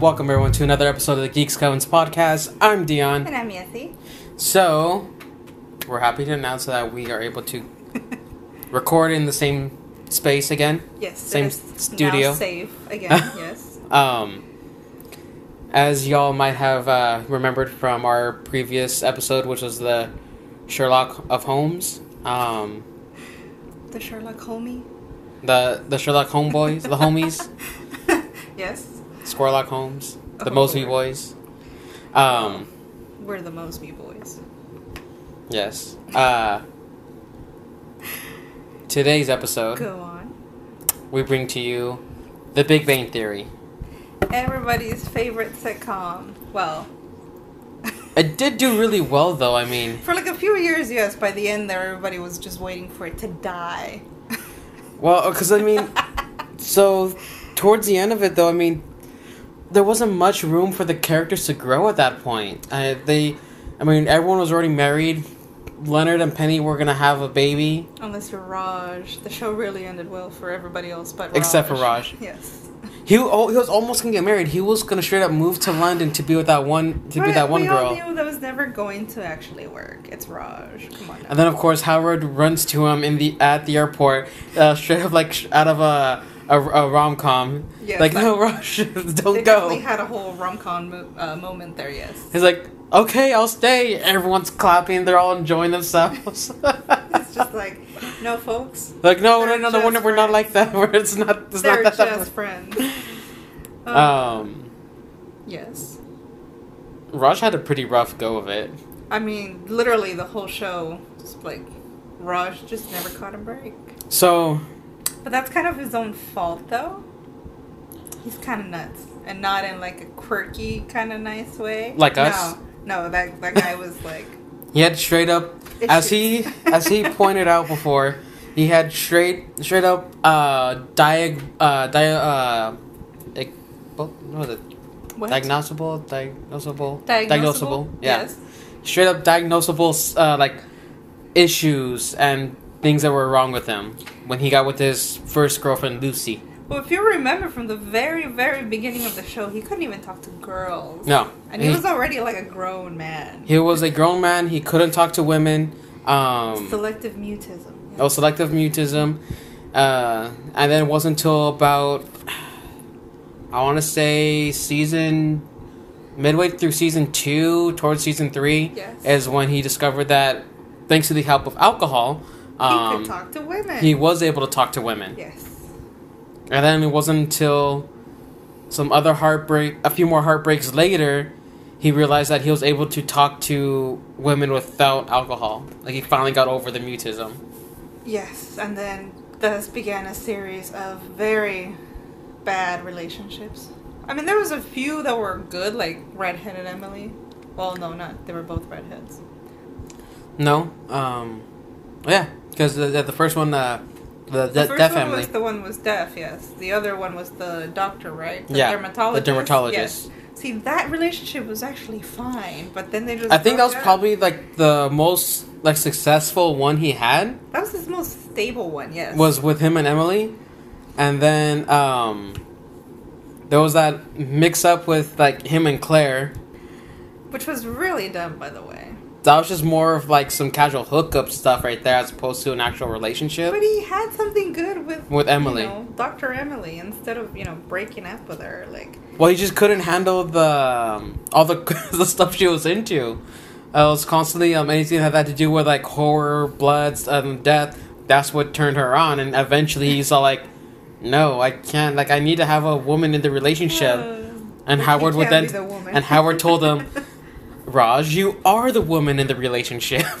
welcome everyone to another episode of the Geeks Covens podcast. I'm Dion. And I'm Yessie. So, we're happy to announce that we are able to record in the same space again. Yes. Same studio. Safe again. yes. Um, as y'all might have uh, remembered from our previous episode, which was the Sherlock of Holmes, um, The Sherlock homie. the the Sherlock homeboys, the homies, Yes. Squirlock Holmes, the Oh, Mosby boys. Um, We're the Mosby boys. yes. Uh, today's episode. Go on. we bring to you The Big Bang Theory. Everybody's favorite sitcom. Well, It did do really well, though. I mean, for like a few years, yes. By the end, there everybody was just waiting for it to die. well, because I mean, so towards the end of it, though, I mean, there wasn't much room for the characters to grow at that point. Uh, they, I mean, everyone was already married. Leonard and Penny were gonna have a baby. Unless you're Raj, the show really ended well for everybody else, but Except for Raj. Yes. He, oh, he was almost gonna get married. He was gonna straight up move to London to be with that one to be that one we girl. all knew that was never going to actually work. It's Raj. Come on. Now. And then of course Howard runs to him in the at the airport, uh, straight up like out of a a, a rom com. Yes, like no rush, don't definitely go. They had a whole rom-com mo- uh, moment there. Yes. He's like, okay, I'll stay. Everyone's clapping. They're all enjoying themselves. It's just like, no, folks. like no, no, they're no, no, we're, we're not like that. We're, it's not. It's They're not that. just type of- friends. Um, Um, yes. Raj had a pretty rough go of it. I mean, literally the whole show, just like, Raj just never caught a break. So But that's kind of his own fault, though. He's kind of nuts, and not in like a quirky kind of nice way. Like no, us? No, that that guy was like. he had straight up, as he as he pointed out before, he had straight straight up uh diag uh dia uh. ec- what was it? What? Diagnosable, diagnosable, Diagnosable? Yeah, Yes. straight up diagnosable, uh, like issues and things that were wrong with him when he got with his first girlfriend Lucy. Well, if you remember from the very, very beginning of the show, he couldn't even talk to girls. No, And he, was already like a grown man. he was a grown man. He couldn't talk to women. Um, Selective mutism. oh, selective mutism, uh, and then it wasn't until about I want to say season midway through season two, towards season three, Yes. is when he discovered that thanks to the help of alcohol, He um, could talk to women. he was able to talk to women. Yes. And then it wasn't until some other heartbreak, a few more heartbreaks later, he realized that he was able to talk to women without alcohol. Like he finally got over the mutism. Yes, and then thus began a series of very bad relationships. I mean, there was a few that were good, like redheaded Emily. Well, no, not. They were both redheads. No, um, yeah, because the, the the first one, uh, the, The the first deaf one family, was the one was deaf. Yes, the other one was the doctor, right? The Yeah, dermatologist. the dermatologist. Yes. See, that relationship was actually fine, but then they just. I think that was up. probably like the most like successful one he had that was his most stable one. Yes. was with him and Emily, and then um, there was that mix up with like him and Claire. which was really dumb, by the way. That was just more of like some casual hookup stuff right there, as opposed to an actual relationship. But he had something good with With Emily. you know, Dr. Emily, instead of you know breaking up with her. Like, Well, he just couldn't handle the um, all the the stuff she was into. Uh, it was constantly um, anything that had to do with like horror, bloods, and death. That's what turned her on, and eventually he's all like, "No, I can't. Like, I need to have a woman in the relationship." uh, and Howard would then, the woman. and Howard told him, "Raj, you are the woman in the relationship."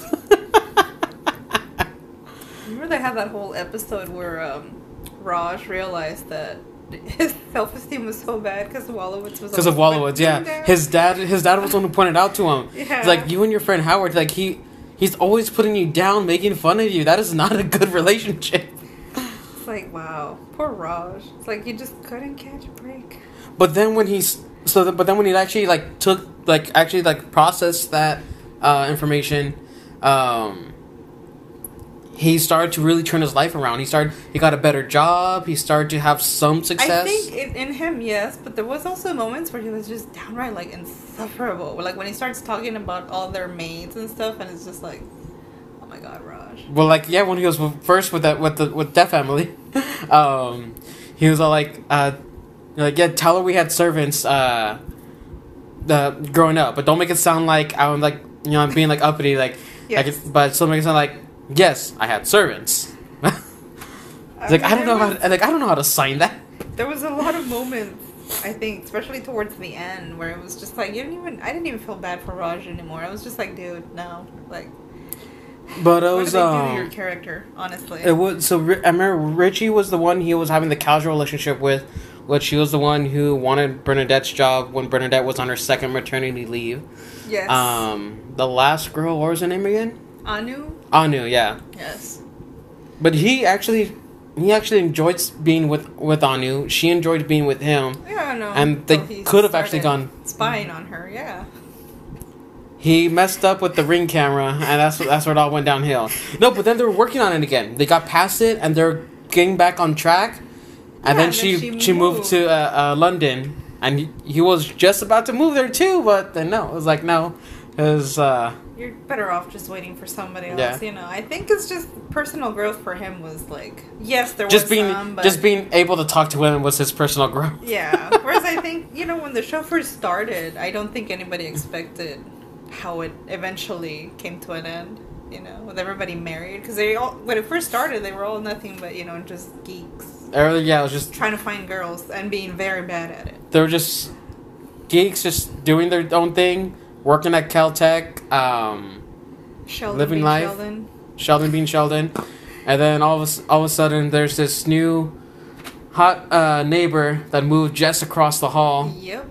Remember they had that whole episode where um, Raj realized that his self-esteem was so bad because Wolowitz was Because of Wolowitz, yeah. His dad, his dad was the one who pointed out to him. Yeah. It's like you and your friend Howard, like he, he's always putting you down, making fun of you. That is not a good relationship. It's like wow, poor Raj. It's like you just couldn't catch a break. But then when he's so, but then when he actually like took like actually like processed that uh, information, um, he started to really turn his life around. He started. He got a better job. He started to have some success. I think in, in him, yes, but there was also moments where he was just downright like insufferable. Like when he starts talking about all their maids and stuff, and it's just like, oh my god, Raj. Well, like yeah, when he was first with that with the with that family, um, he was all like, uh, like yeah, tell her we had servants, uh, the growing up, but don't make it sound like I'm like you know I'm being like uppity, like, Yes. it, but still make it sound like yes, I had servants. It's like I don't know how to, like I don't know how to sign that. There was a lot of moments, I think, especially towards the end, where it was just like you didn't even. I didn't even feel bad for Raj anymore. I was just like, dude, no, like, But it was did they do to your um, character? Honestly, it was so I remember Richie was the one he was having the casual relationship with, which she was the one who wanted Bernadette's job when Bernadette was on her second maternity leave. yes. Um, the last girl, what was her name again? Anu, Anu, yeah. yes, But he actually, he actually enjoyed being with with Anu. She enjoyed being with him. yeah, no. And they could have actually gone- spying on her. Yeah, He messed up with the ring camera, and that's that's where it all went downhill. No, but then they were working on it again. They got past it, and they're getting back on track. And Yeah, then she she, moved, moved. to uh, uh, London, and he, he was just about to move there too. But then no, it was like no, because uh, you're better off just waiting for somebody else. Yeah. You know, I think it's just personal growth for him was like, yes, there just was being some, but just being able to talk to women was his personal growth. Yeah. Whereas I think, you know, when the show first started, I don't think anybody expected how it eventually came to an end. You know, with everybody married, because they all when it first started, they were all nothing but you know just geeks Earlier, yeah, I was just trying to find girls and being very bad at it. they were just geeks, just doing their own thing, working at Caltech, um, Sheldon Living life. Sheldon. Sheldon being Sheldon, and then all of a, all of a sudden there's this new hot uh, neighbor that moved just across the hall. Yep.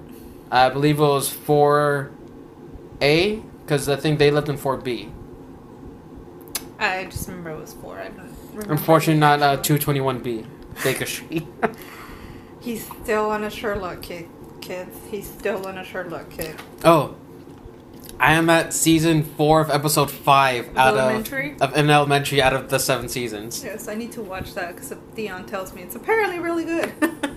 I believe it was four A because I think they lived in four B. I just remember it was four. I don't remember. Unfortunately, not uh, two twenty one B, Baker Street. He's still on a Sherlock kick, kids. He's still on a Sherlock kick. oh, I am at season four of episode five out Elementary? of of an elementary out of the seven seasons. Yes, I need to watch that because Dion tells me it's apparently really good.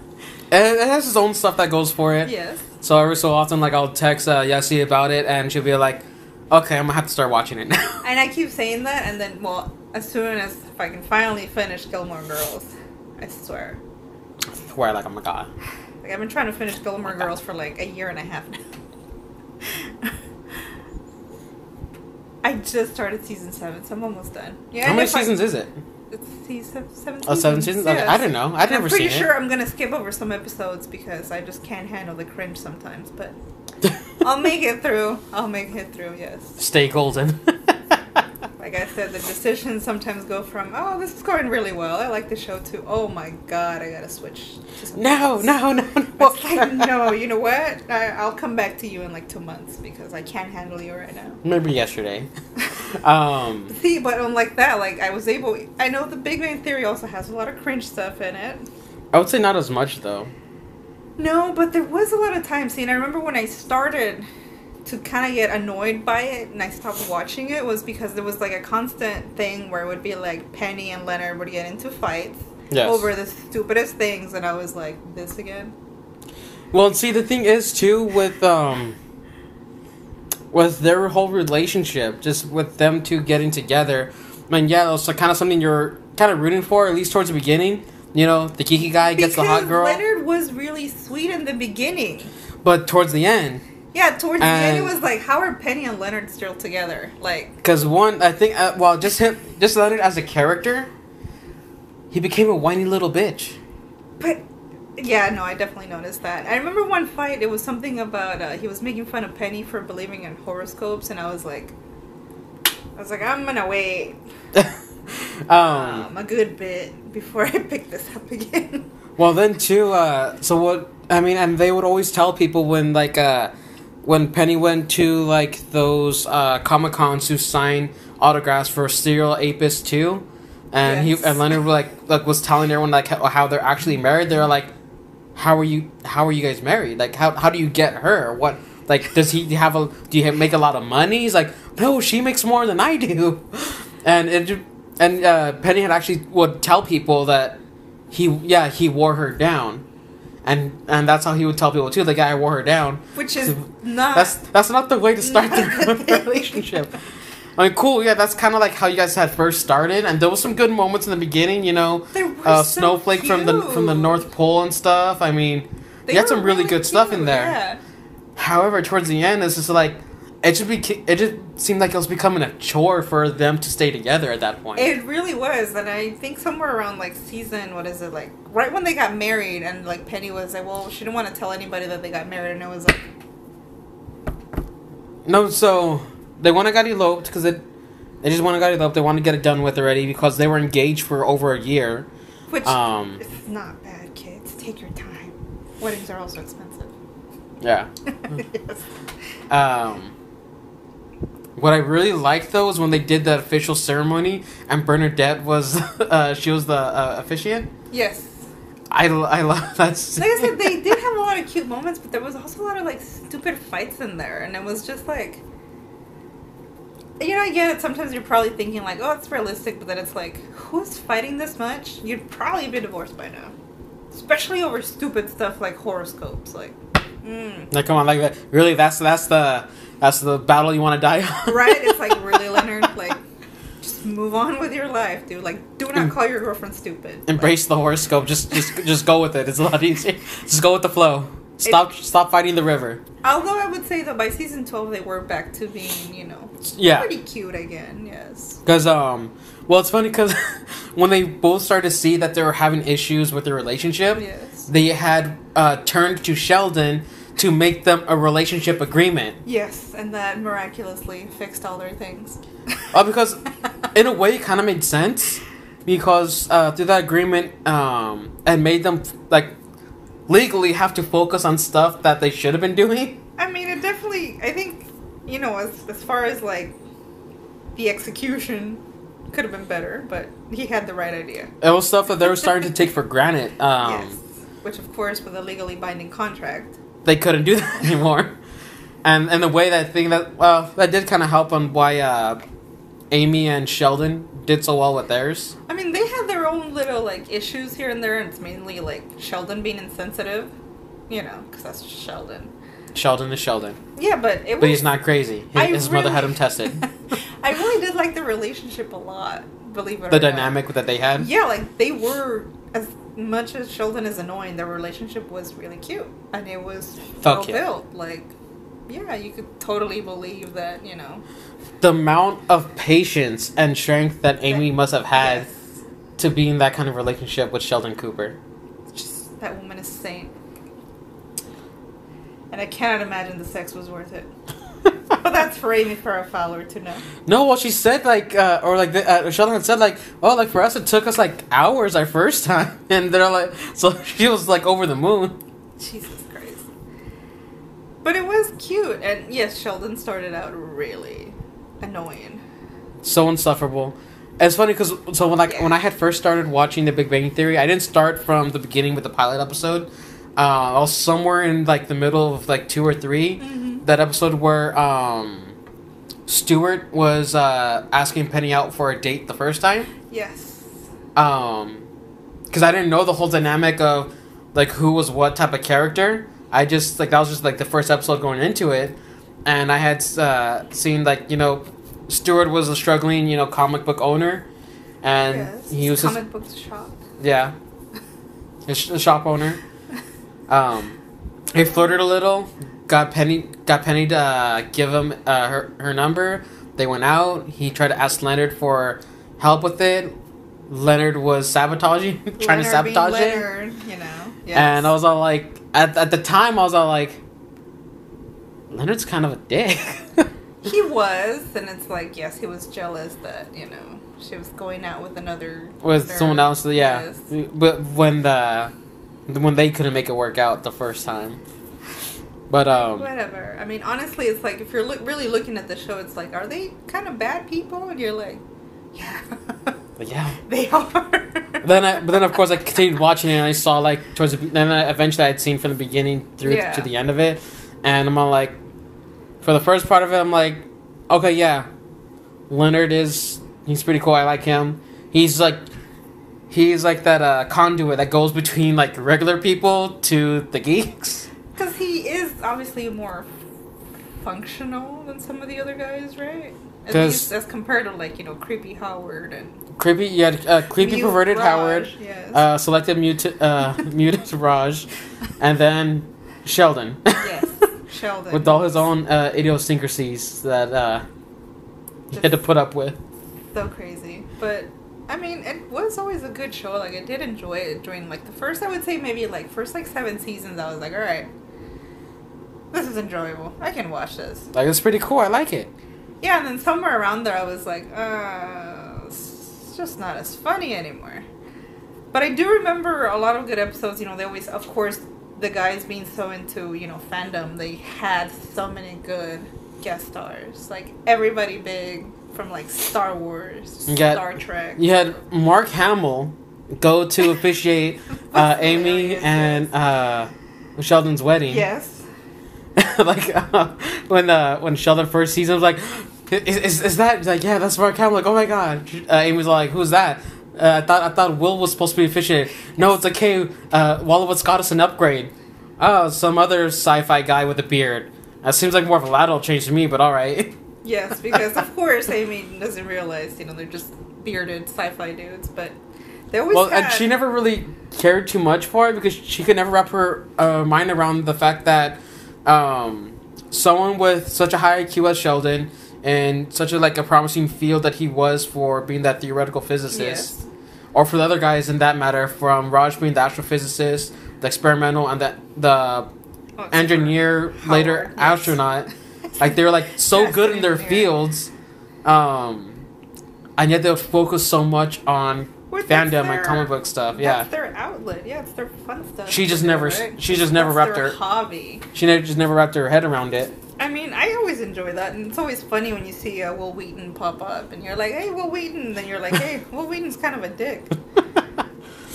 And it has its own stuff that goes for it. yes. So every so often, like I'll text uh, Yassi about it, and she'll be like, "Okay, I'm gonna have to start watching it now." And I keep saying that, and then, well, as soon as if I can finally finish Gilmore Girls, I swear. swear like, oh my god. Like, I've been trying to finish Gilmore Girls for like a year and a half now. I just started season seven, so I'm almost done. Yeah, How many if I- seasons is it? It's season seven. Oh, seven seasons? Okay, I don't know. I've never I'm pretty it. sure I'm gonna skip over some episodes because I just can't handle the cringe sometimes. But I'll make it through. I'll make it through. Yes. Stay golden. Like I said, the decisions sometimes go from "Oh, this is going really well. I like the show," to "Oh my god, I gotta switch." to no, no, no, no. It's like, no, you know what? I, I'll come back to you in like two months because I can't handle you right now. Maybe yesterday. Um, See, but unlike that, like I was able. I know the Big Bang Theory also has a lot of cringe stuff in it. I would say not as much though. No, but there was a lot of time. See, and I remember when I started to kind of get annoyed by it and I stopped watching it was because there was like a constant thing where it would be like Penny and Leonard would get into fights Yes. over the stupidest things, and I was like, this again. Well, see, the thing is too with um, with their whole relationship, just with them two getting together. I mean, yeah, it's kind of something you're kind of rooting for, at least towards the beginning. You know, the geeky guy gets the hot girl, Leonard was really sweet in the beginning. but towards the end, Yeah, towards the end, it was like, how are Penny and Leonard still together? Like, because one, I think, uh, well, just him, just Leonard as a character, he became a whiny little bitch. But yeah, no, I definitely noticed that. I remember one fight. It was something about uh, he was making fun of Penny for believing in horoscopes, and I was like, I was like, I'm gonna wait um, um, a good bit before I pick this up again. Well, then too. Uh, so what? I mean, and they would always tell people when like uh, when Penny went to like those uh, comic cons to sign autographs for Serial Ape-ist too, and Yes. he and Leonard like like was telling everyone like how, how they're actually married. They're like, how are you? How are you guys married? Like how how do you get her? What like does he have a? Do you make a lot of money? He's like, no, she makes more than I do, and it. and uh, Penny had actually would tell people that he yeah he wore her down, and and that's how he would tell people too. The guy wore her down. Which is So not. That's that's not the way to start the relationship. I mean, cool. Yeah, that's kind of like how you guys had first started, and there was some good moments in the beginning. You know, uh, so snowflake from the from the. North Pole and stuff. I mean, They you had some really, good stuff in there. Yeah. However, towards the end, it's just like it just be it just seemed like it was becoming a chore for them to stay together at that point. It really was, and I think somewhere around like season, what is it like? Right when they got married, and like Penny was like, well, she didn't want to tell anybody that they got married, and it was like, no, so they want to got eloped because it. They just want to got eloped. They want to get it done with already because they were engaged for over a year. which Um, it's not bad, kids. Take your time. Weddings are also expensive. Yeah. yes. Um, what I really liked though was when they did the official ceremony and Bernadette was uh, she was the uh, officiant. Yes. I, I love that. Scene. Like I said, they did have a lot of cute moments, but there was also a lot of like stupid fights in there, and it was just like, you know, I get it. Sometimes you're probably thinking like, oh, it's realistic, but then it's like, who's fighting this much? You'd probably be divorced by now, especially over stupid stuff like horoscopes. Like, mm. like come on, like that. Really, that's that's the that's the battle you want to die on. right? It's like really, Leonard. Like, just move on with your life, dude. Like, do not call your girlfriend stupid. Embrace the horoscope. Just just just go with it. It's a lot easier. Just go with the flow. Stop stop fighting the river. Although I would say that by season twelve they were back to being, you know, Yeah. pretty cute again. Yes. Because, um, well, it's funny because when they both started to see that they were having issues with their relationship, Yes. They had uh, turned to Sheldon to make them a relationship agreement. Yes, and that miraculously fixed all their things. Uh, because, in a way, it kind of made sense. Because uh, through that agreement, um, it made them, like, legally have to focus on stuff that they should have been doing. I mean, it definitely. I think, you know, as as far as like the execution could have been better, but he had the right idea. It was stuff that they were starting to take for granted. Um, yes. Which, of course, with a legally binding contract. they couldn't do that anymore. And and the way that thing that well that did kind of help on why uh, Amy and Sheldon did so well with theirs. I mean, they had their own little like issues here and there, and it's mainly like Sheldon being insensitive. You know, because that's Sheldon. Sheldon is Sheldon, Yeah, but it was. but he's not crazy. His, his mother had him tested. I really did like the relationship a lot. Believe it or the not. dynamic that they had. Yeah, like they were much as Sheldon is annoying, their relationship was really cute and it was yeah. built. Like, yeah, you could totally believe that. You know, The amount of patience and strength that Amy must have had Yes. to be in that kind of relationship with Sheldon Cooper. Just that woman is a saint, and I cannot imagine the sex was worth it. But that's for Amy Farrah Fowler to know. No, well, she said like, uh, or like, the, uh, Sheldon had said like, oh, like for us it took us like hours our first time, and they're like, so she was like over the moon. Jesus Christ. But it was cute, and yes, Sheldon started out really annoying. so insufferable. It's funny because so when like Yeah. when I had first started watching The Big Bang Theory, I didn't start from the beginning with the pilot episode. Uh, I was somewhere in like the middle of like two or 3 Mhm. That episode where um, Stuart was uh, asking Penny out for a date the first time. Yes. Um, because I didn't know the whole dynamic of like who was what type of character. I just like that was just like the first episode going into it, and I had uh, seen like you know, Stuart was a struggling you know comic book owner, and yes. he was his, comic book shop. yeah, his sh- shop owner. Um, he flirted a little, got Penny got Penny to uh, give him uh, her her number. They went out. He tried to ask Leonard for help with it. Leonard was sabotaging, trying to Leonard being sabotage it. Leonard, you know. Yes. And I was all like, at, at the time, I was all like, Leonard's kind of a dick. he was, and it's like, yes, he was jealous that you know she was going out with another With someone else, yeah. Yes. But when the when they couldn't make it work out the first time. But um, Whatever. I mean, honestly, it's like if you're loo- really looking at the show, it's like, are they kind of bad people? And you're like, yeah, yeah. they are. Then I, but then of course I continued watching it and I saw like towards the then I, eventually I'd seen from the beginning through Yeah. to the end of it, and I'm all like, for the first part of it I'm like, okay yeah, Leonard is he's pretty cool I like him, He's like, he's like that uh, conduit that goes between like regular people to the geeks. Because he is obviously more functional than some of the other guys, right? At least as compared to like you know creepy Howard and Creepy, had uh, creepy Mute perverted Raj, Howard, Yes. uh, selected muted, uh, muted Raj, and then Sheldon. yes. Sheldon. with all his own uh, idiosyncrasies that uh, he had to put up with. so crazy. But I mean, it was always a good show. Like I did enjoy it during like the first. I would say maybe like first like seven seasons. I was like, all right, this is enjoyable. I can watch this. Like it's pretty cool. I like it. Yeah, and then somewhere around there, I was like, uh, it's just not as funny anymore. But I do remember a lot of good episodes. You know, they always, of course, the guys being so into you know fandom, they had so many good guest stars. Like everybody big from like Star Wars, got- Star Trek. You had Mark Hamill go to officiate uh, Amy and uh, Sheldon's wedding. Yes. like uh, when uh, when Sheldon first sees him, was like, is, is, is that He's like yeah, that's Mark Hamill. Like oh my god. Uh, Amy's like, who's that? Uh, I thought I thought Wil was supposed to be officiated. No, it's okay. Uh, Wolowitz got us an upgrade. Oh, some other sci-fi guy with a beard. That seems like more of a lateral change to me, but all right. Yes, because of course Amy doesn't realize you know they're just bearded sci-fi dudes, but they always Well, had. and she never really cared too much for it because she could never wrap her uh, mind around the fact that um, someone with such a high IQ as Sheldon and such a like a promising field that he was for being that theoretical physicist, Yes. or for the other guys in that matter, from Raj being the astrophysicist, the experimental, and that the Oh, engineer later Howard, yes. astronaut, like they were like so good in their fields, um, and yet they would focus so much on That's fandom and their- comic book stuff. Yeah, That's their outlet. Yeah, it's their fun stuff. She just never- right? she just never That's wrapped their her- hobby. she never, just never wrapped her head around it. I mean, I always enjoy that, and it's always funny when you see uh, Wil Wheaton pop up, and you're like, "Hey, Wil Wheaton," then you're like, "Hey, Wil Wheaton's kind of a dick."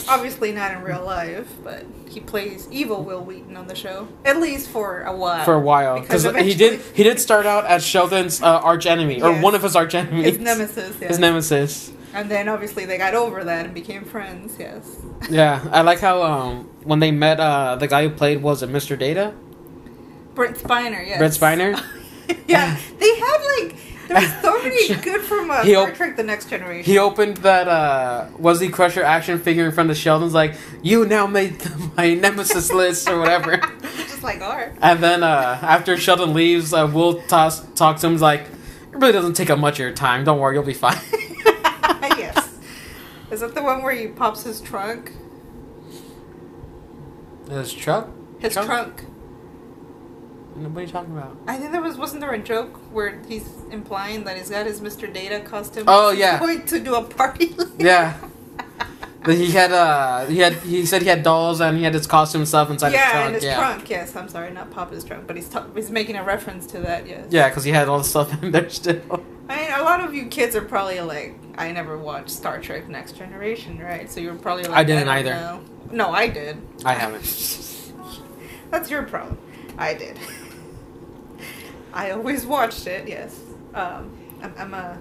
Obviously, not in real life, but he plays evil Wil Wheaton on the show, at least for a while. For a while, Because he did he did start out as Sheldon's uh, arch enemy or one of his arch enemies, his nemesis. Yes. his nemesis. And then obviously they got over that and became friends. Yes. Yeah, I like how um, when they met uh, the guy who played was it Mr. Data, Brent Spiner. Yes. Brent Spiner. yeah, they had like there was so many good from uh, He Star op- Trek: The Next Generation. He opened that uh was the Crusher action figure in front of Sheldon's like, You now made my nemesis list or whatever. just like art. And then uh after Sheldon leaves, uh, Wil toss talks to him like, It really doesn't take up much of your time, don't worry, you'll be fine. Is that the one where he pops his trunk? His truck? His Trunk? trunk. What are you talking about? I think there was wasn't there a joke where he's implying that he's got his Mr. Data costume. Oh, yeah. going to do a party. later. Yeah. But he had uh he had he said he had dolls and he had his costume stuff inside his trunk. yeah, in his yeah. trunk. Yes, I'm sorry, not pop his trunk, but he's ta- he's making a reference to that. Yes. Yeah, because he had all the stuff in there still. I mean, a lot of you kids are probably like, I never watched Star Trek Next Generation, right? So you're probably like, I didn't don't either. know. No, I did. I haven't. That's your problem. I did. I always watched it. Yes. Um, I'm, I'm a.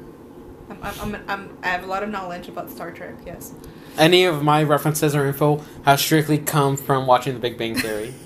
I'm, I'm, I'm, I'm, I have a lot of knowledge about Star Trek. Yes. Any of my references or info have strictly come from watching The Big Bang Theory.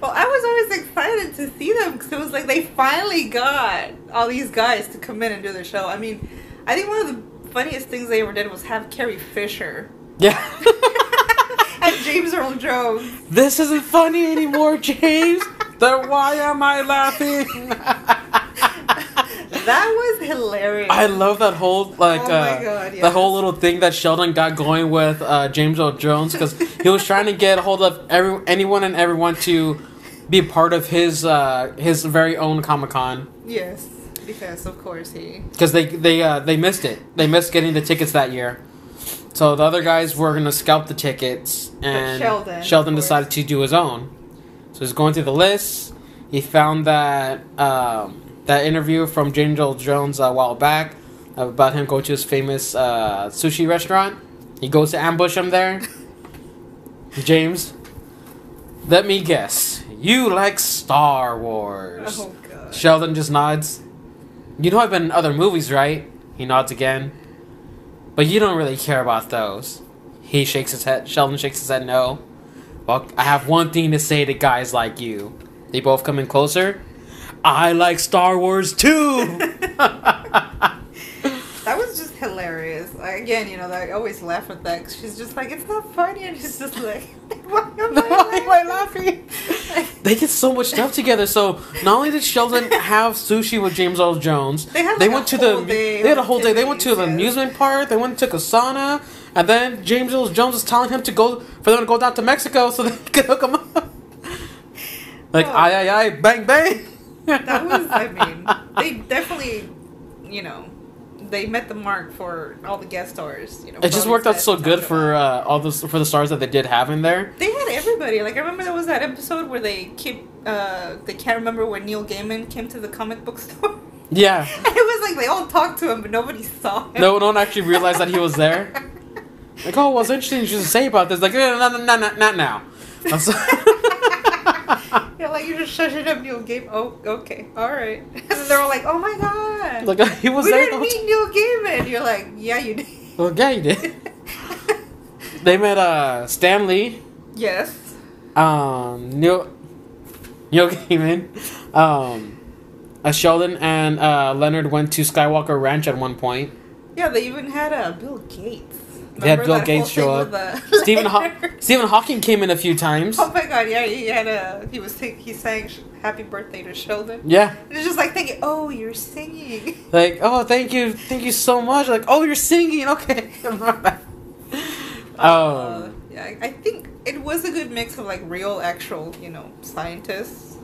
Well, I was always excited to see them because it was like they finally got all these guys to come in and do their show. I mean, I think one of the funniest things they ever did was have Carrie Fisher Yeah. and James Earl Jones. this isn't funny anymore, James. then why am I laughing? That was hilarious. I love that whole like Oh uh, God, the whole little thing that Sheldon got going with uh, James Earl Jones because he was trying to get a hold of every anyone and everyone to be part of his uh, his very own Comic Con yes, because of course he. because they they uh, they missed it. They missed getting the tickets that year. So the other guys were gonna scalp the tickets, and Sheldon, of course. decided to do his own. So he's going through the list. He found that um, that interview from James Earl Jones a while back about him going to his famous uh, sushi restaurant. He goes to ambush him there. James, let me guess. You like Star Wars. Oh god. Sheldon just nods. You know I've been in other movies, right? He nods again. But you don't really care about those. He shakes his head. Sheldon shakes his head. No. Well, I have one thing to say to guys like you. They both come in closer. I like Star Wars too. That was just hilarious. Like, again, you know, I always laugh at that 'cause she's just like, it's not funny, and she's just like, why am Why I am I laughing? they did so much stuff together. So not only did Sheldon have sushi with James Earl Jones, They had, they went a to the day they had a whole day. They went to the activities, amusement park. They went to a sauna, and then James Earl Jones was telling him to go for them to go down to Mexico so they could hook him up. Like Oh. aye aye aye bang bang. That was, I mean, they definitely, you know, they met the mark for all the guest stars. You know, It just worked out so good for uh, all those for the stars that they did have in there. They had everybody. Like I remember there was that episode where they keep. Uh, they can't remember when Neil Gaiman came to the comic book store. Yeah. And it was like they all talked to him, but nobody saw him. No, no one actually realized that he was there. Like, oh, what's interesting you should say about this? Like, no, no, no, no, no, not now. You're like you just just it up Neil Gaiman. Oh, okay, all right. And then they're all like, "Oh my god, like he was we there. didn't meet Neil Gaiman." You're like, "Yeah, you did." Well, yeah, you did. They met uh Stan Lee, yes. um Neil Neil Gaiman, um uh, Sheldon and uh Leonard went to Skywalker Ranch at one point. Yeah, they even had uh, Bill Gates. They had Bill Gates show up. Stephen Haw- Stephen Hawking came in a few times. Oh my god! Yeah, he had a. He was he sang "Happy Birthday" to Sheldon. Yeah, It's just like thinking, "Oh, you're singing." like oh thank you thank you so much. Like oh you're singing okay. Uh, um, yeah, I- I think it was a good mix of like real, actual, you know, scientists.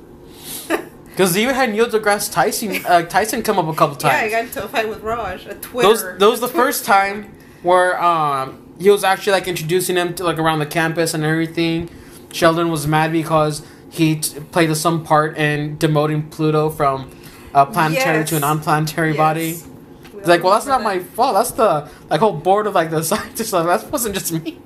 because you even had Neil deGrasse Tyson uh, Tyson come up a couple times. Yeah, I got into a fight with Raj. A Twitter. those those the first time where um he was actually like introducing him to like around the campus and everything. Sheldon was mad because he t- played some part in demoting Pluto from a planetary Yes. to a non-planetary Yes. body. We It's like, well, that's not remember my fault. That's the like whole board of like the scientists. Like, that wasn't just me.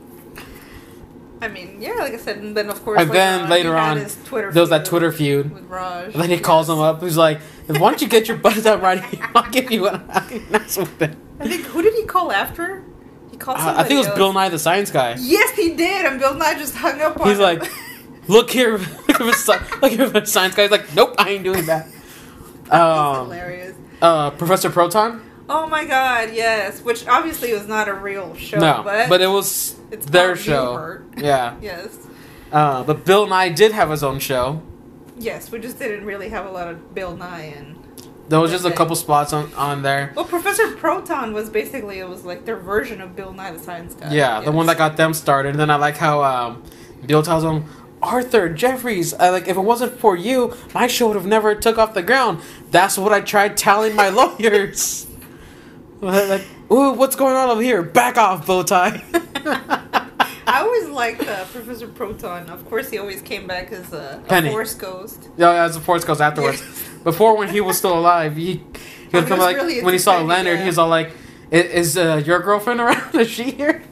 I mean, yeah, like I said, and then of course. And then he later on, Twitter There was that Twitter feud. with Raj. And then he calls him up. He's like, "Why don't you get your butt up right here? I'll give you what I can mess. I think who did he call after? He called. Uh, I think it was Bill. Nye the Science Guy. Yes, he did, and Bill Nye just hung up on He's him. like, Look here, look at the look at the science guy. He's like, "Nope, I ain't doing that." That's Um, hilarious. uh, Professor Proton. Oh my god, yes. Which obviously was not a real show, no, but, but it was it's their show. Yeah, Yes. uh, but Bill Nye did have his own show. Yes, we just didn't really have a lot of Bill Nye and There was just a couple spots on on there. well, Professor Proton was basically it was like their version of Bill Nye the Science Guy. Yeah, the one that got them started. And then I like how um, Bill tells him, Arthur, Jeffries, I, like if it wasn't for you, my show would have never took off the ground. That's what I tried telling my lawyers. Like, ooh, what's going on over here? Back off, bow tie. I always liked uh, Professor Proton. Of course, he always came back as a, a Force Ghost. yeah, as a force ghost afterwards. Before, when he was still alive, he, he would he come like really when he saw Leonard, yeah. he's all like, "I- "Is uh, your girlfriend around? Is she here?"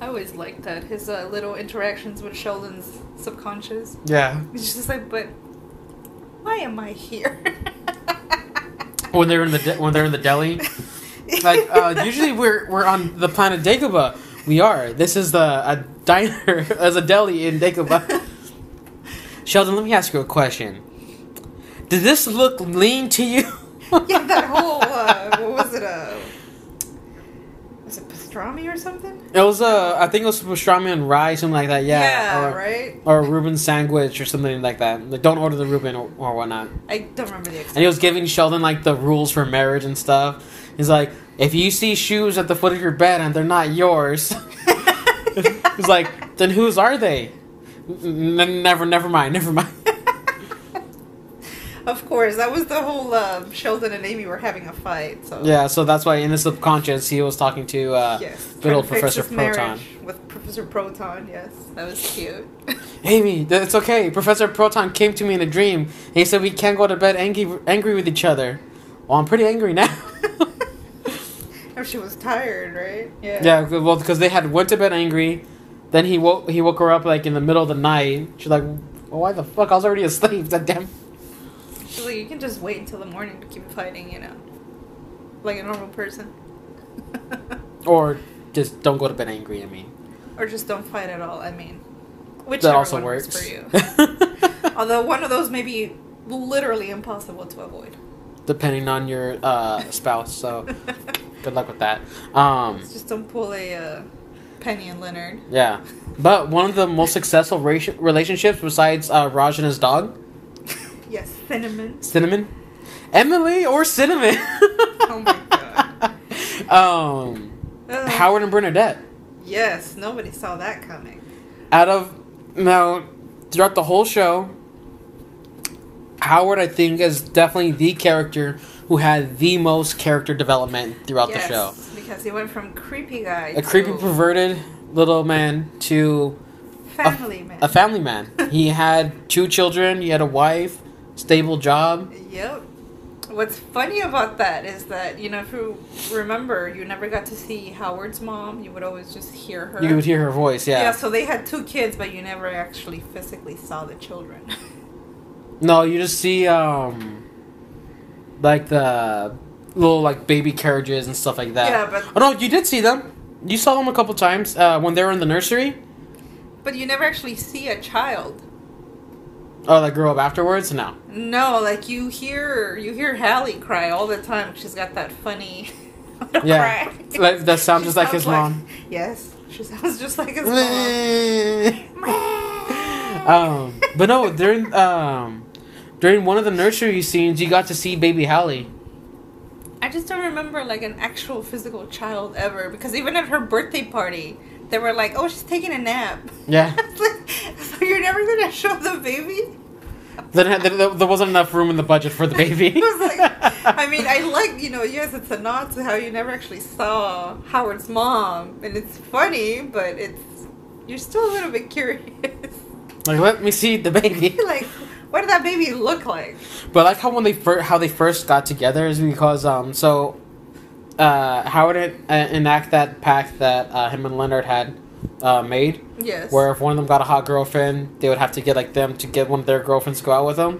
I always liked that his uh, little interactions with Sheldon's subconscious. Yeah, He's just like, but why am I here? When they're in the de- when they're in the deli. like uh, usually we're we're on the planet Dagobah. We are. This is the a diner as a deli in Dagobah. Sheldon, let me ask you a question. Did this look lean to you? yeah, that whole uh, what was it? Uh, was it pastrami or something? It was uh, I think it was pastrami and rye, something like that. Yeah, or, right. or a Reuben sandwich or something like that. Like, don't order the Reuben or, or whatnot. I don't remember the exact. And he was giving Sheldon like the rules for marriage and stuff. He's like, if you see shoes at the foot of your bed and they're not yours, he's like, then whose are they? N- never, never mind, never mind. Of course, that was the whole uh, Sheldon and Amy were having a fight. So Yeah, so that's why in the subconscious he was talking to uh, yes, fix Professor Proton. with Professor Proton. Yes, that was cute. Amy, it's okay. Professor Proton came to me in a dream. He said we can't go to bed angry, angry with each other. Well, I'm pretty angry now. Or she was tired, right? Yeah. yeah, well, because they had went to bed angry. Then he woke he woke her up like in the middle of the night. She's like, well, "Why the fuck? I was already asleep." That damn. She's like, you can just wait until the morning to keep fighting, you know, like a normal person. Or just don't go to bed angry. I mean, Or just don't fight at all. I mean, whichever that also one works. for you. Although one of those may be literally impossible to avoid. Depending on your uh, spouse. So good luck with that. Um, just don't pull a uh, Penny and Leonard. yeah. But one of the most successful rati- relationships besides uh, Raj and his dog, cinnamon. Cinnamon, Emily or Cinnamon. Oh my god. um, Ugh. Howard and Bernadette. Yes, nobody saw that coming. Out of now, throughout the whole show, Howard I think is definitely the character who had the most character development throughout yes, the show. because he went from creepy guy A creepy, perverted little man to family man. a family man. he had two children. He had a wife, stable job. Yep. What's funny about that is that you know if you remember, you never got to see Howard's mom. You would always just hear her. You would hear her voice. yeah. Yeah. So they had two kids, but you never actually physically saw the children. No, you just see um, like the little like baby carriages and stuff like that. Yeah, but- oh no, you did see them. You saw them a couple times uh, when they were in the nursery. but you never actually see a child. Oh, that grew up afterwards. No. No, like you hear you hear Halley cry all the time. She's got that funny Yeah, cry. like that sounds just like his mom. Yes, she sounds just like his mom. um, but no, during um, during one of the nursery scenes, you got to see baby Halley. I just don't remember like an actual physical child ever because even at her birthday party, they were like, "Oh, she's taking a nap." Yeah, like, so you're never gonna show the baby? there, there, there wasn't enough room in the budget for the baby. Like, I mean, I like you know, yes, it's a nod to how you never actually saw Howard's mom, and it's funny, but it's you're still a little bit curious. like, let me see the baby. like, what did that baby look like? But I like how when they fir- how they first got together is because um so uh Howard en- uh, enact that pact that uh, him and Leonard had uh, made, Yes. where if one of them got a hot girlfriend, they would have to get like them to get one of their girlfriends to go out with them.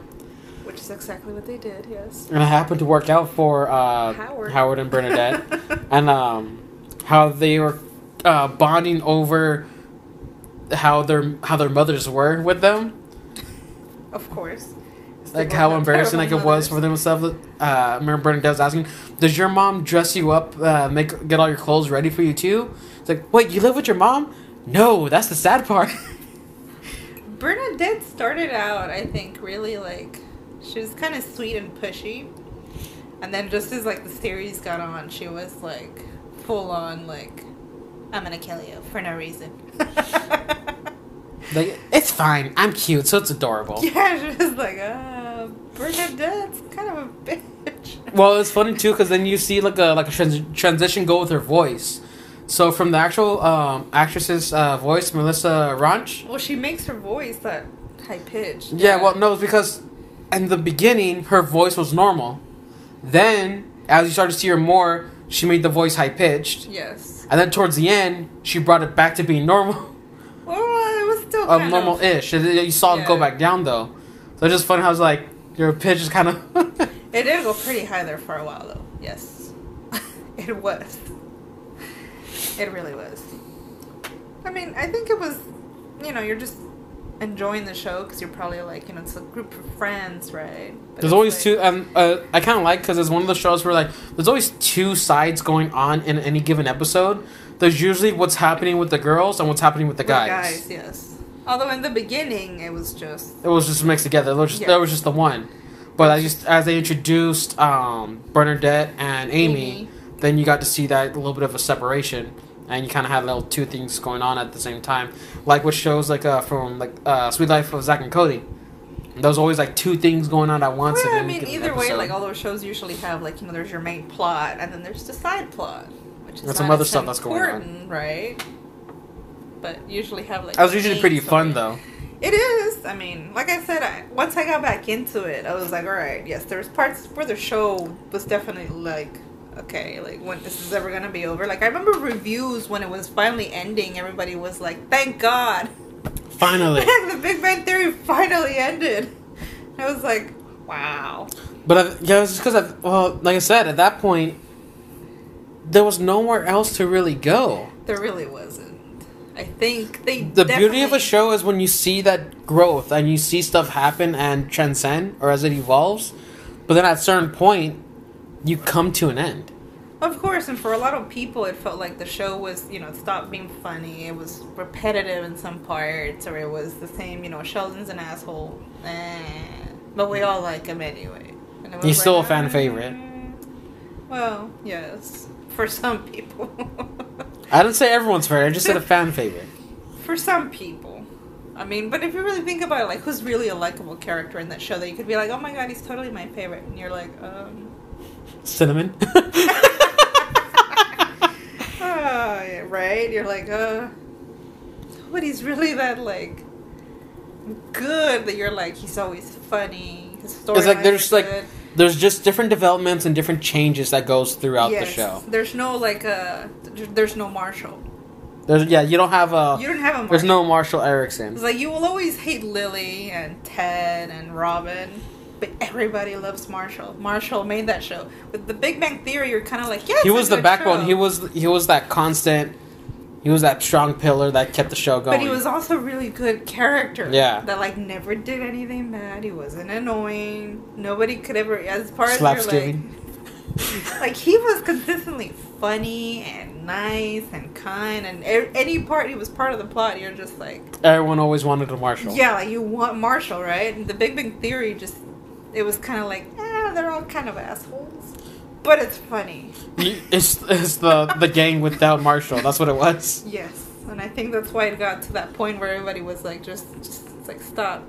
Which is exactly what they did. Yes. And it happened to work out for uh, Howard. and Bernadette, and um, how they were uh, bonding over how their how their mothers were with them, Of course. Like how embarrassing like it was for mothers. themselves. Uh, I remember Bernadette was asking, "Does your mom dress you up, uh, make get all your clothes ready for you too?" It's like, wait, you live with your mom? No, that's the sad part. Bernadette started out, I think, really like she was kind of sweet and pushy, and then just as like the series got on, she was like full on like, "I'm gonna kill you for no reason." like, it's fine. I'm cute, so it's adorable. yeah, she was like, "Uh, Bernadette's kind of a bitch." Well, it's funny too because then you see like a like a trans- transition go with her voice. So from the actual um, actress's uh, voice, Melissa Rauch. Well, she makes her voice that high pitched. Yeah, well, no, it's because in the beginning her voice was normal. Then, as you start to see her more, she made the voice high pitched, Yes. and then towards the end, she brought it back to being normal, Well, it was still uh, normal ish. You saw it go back down though. So it's just funny how it's like your pitch is kind of. It did go pretty high there for a while, though. Yes, it was. It really was. I mean, I think it was. You know, you're just enjoying the show because you're probably like, you know, it's a group of friends, right? But There's always like- two. Um, uh, I kind of like because it's one of the shows where like there's always two sides going on in any given episode. There's usually what's happening with the girls and what's happening with the guys. guys, yes. Although in the beginning it was just It was just mixed together. There was just, Yeah. there was just the one. But as just as they introduced um, Bernadette and Amy, Amy. then you got to see that a little bit of a separation, and you kind of had little two things going on at the same time, like with shows like uh, from like uh, Suite Life of Zack and Cody. There's always like two things going on at once. Well, I mean, either way, like all those shows usually have like you know, there's your main plot, and then there's the side plot, which is And some other stuff that's going on. right? But usually have like. that was usually pretty story. fun though. It is. I mean, like I said, I, once I got back into it, I was like, all right, yes, there's parts where the show was definitely like, okay, like when this is ever gonna be over. Like I remember reviews when it was finally ending, everybody was like, thank God, Finally. the Big Bang Theory finally ended. I was like, wow. But I, yeah, it's just because, well, like I said, at that point, there was nowhere else to really go. There really wasn't. I think they. The beauty of a show is when you see that growth and you see stuff happen and transcend or as it evolves, but then at a certain point, you come to an end. Of course, and for a lot of people, it felt like the show was, you know, stopped being funny. It was repetitive in some parts, or it was the same, you know, Sheldon's an asshole. Eh. But we all like him anyway. And it was He's still a fan favorite. Well, yes. For some people. I didn't say everyone's favorite. I just said a fan favorite. for some people. I mean, but if you really think about it, like, who's really a likable character in that show that you could be like, oh my god, he's totally my favorite? And you're like, um. Cinnamon. Oh, yeah, right? You're like, uh, nobody's really that like good that you're like he's always funny. His story It's like there's like good. There's just different developments and different changes that goes throughout the Yes, show. There's no like uh, there's no Marshall. There's yeah, you don't have a You don't have a Marshall. there's no Marshall Erickson. It's like you will always hate Lily and Ted and Robin, but everybody loves Marshall. Marshall made that show. With The Big Bang Theory, you're kind of like, yeah, He a was the backbone. show. He was he was that constant. He was that strong pillar that kept the show going. But he was also a really good character. Yeah. That like never did anything bad. He wasn't annoying. Nobody could ever, as far as you're like, like he was consistently funny and nice and kind, and a- any part he was part of the plot, you're just like, Everyone always wanted a Marshall. yeah, like you want Marshall, right? And the Big Bang Theory just, it was kind of like, ah, they're all kind of assholes, but it's funny. It's it's the the gang without Marshall. That's what it was. Yes, and I think that's why it got to that point where everybody was like, just, just it's like, stop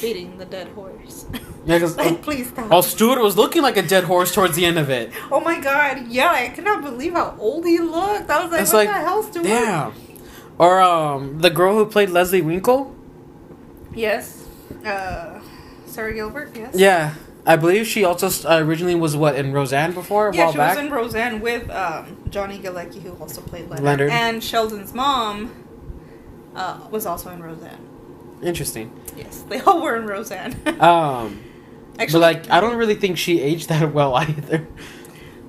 beating the dead horse. Yeah, because like, please stop. oh, Stuart was looking like a dead horse towards the end of it. oh my god, yeah, I cannot believe how old he looked. I was like, It's what like, the hell, Stuart? Damn. Or um, the girl who played Leslie Winkle. Yes. Uh, Sara Gilbert, yes. Yeah, I believe she also uh, originally was what in Roseanne before Yeah, she back. was in Roseanne with um, Johnny Galecki, who also played Leonard. Leonard. And Sheldon's mom uh, was also in Roseanne. Interesting. Yes, they all were in Roseanne. Um, Actually, but like, I don't really think she aged that well either.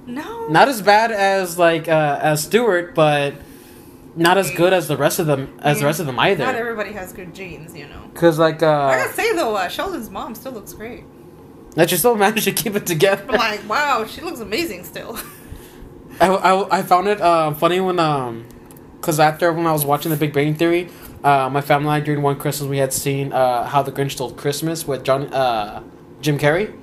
no, Not as bad as like uh, as Stuart, but not as good as the rest of them as the rest of them either. Not everybody has good genes, you know. Because like I uh, gotta say though, uh, Sheldon's mom still looks great. That she still managed to keep it together. I'm like, wow, she looks amazing still. I, I, I found it uh, funny when um, cause after when I was watching The Big Bang Theory, uh, my family and I during one Christmas we had seen uh, How the Grinch Stole Christmas with John uh, Jim Carrey,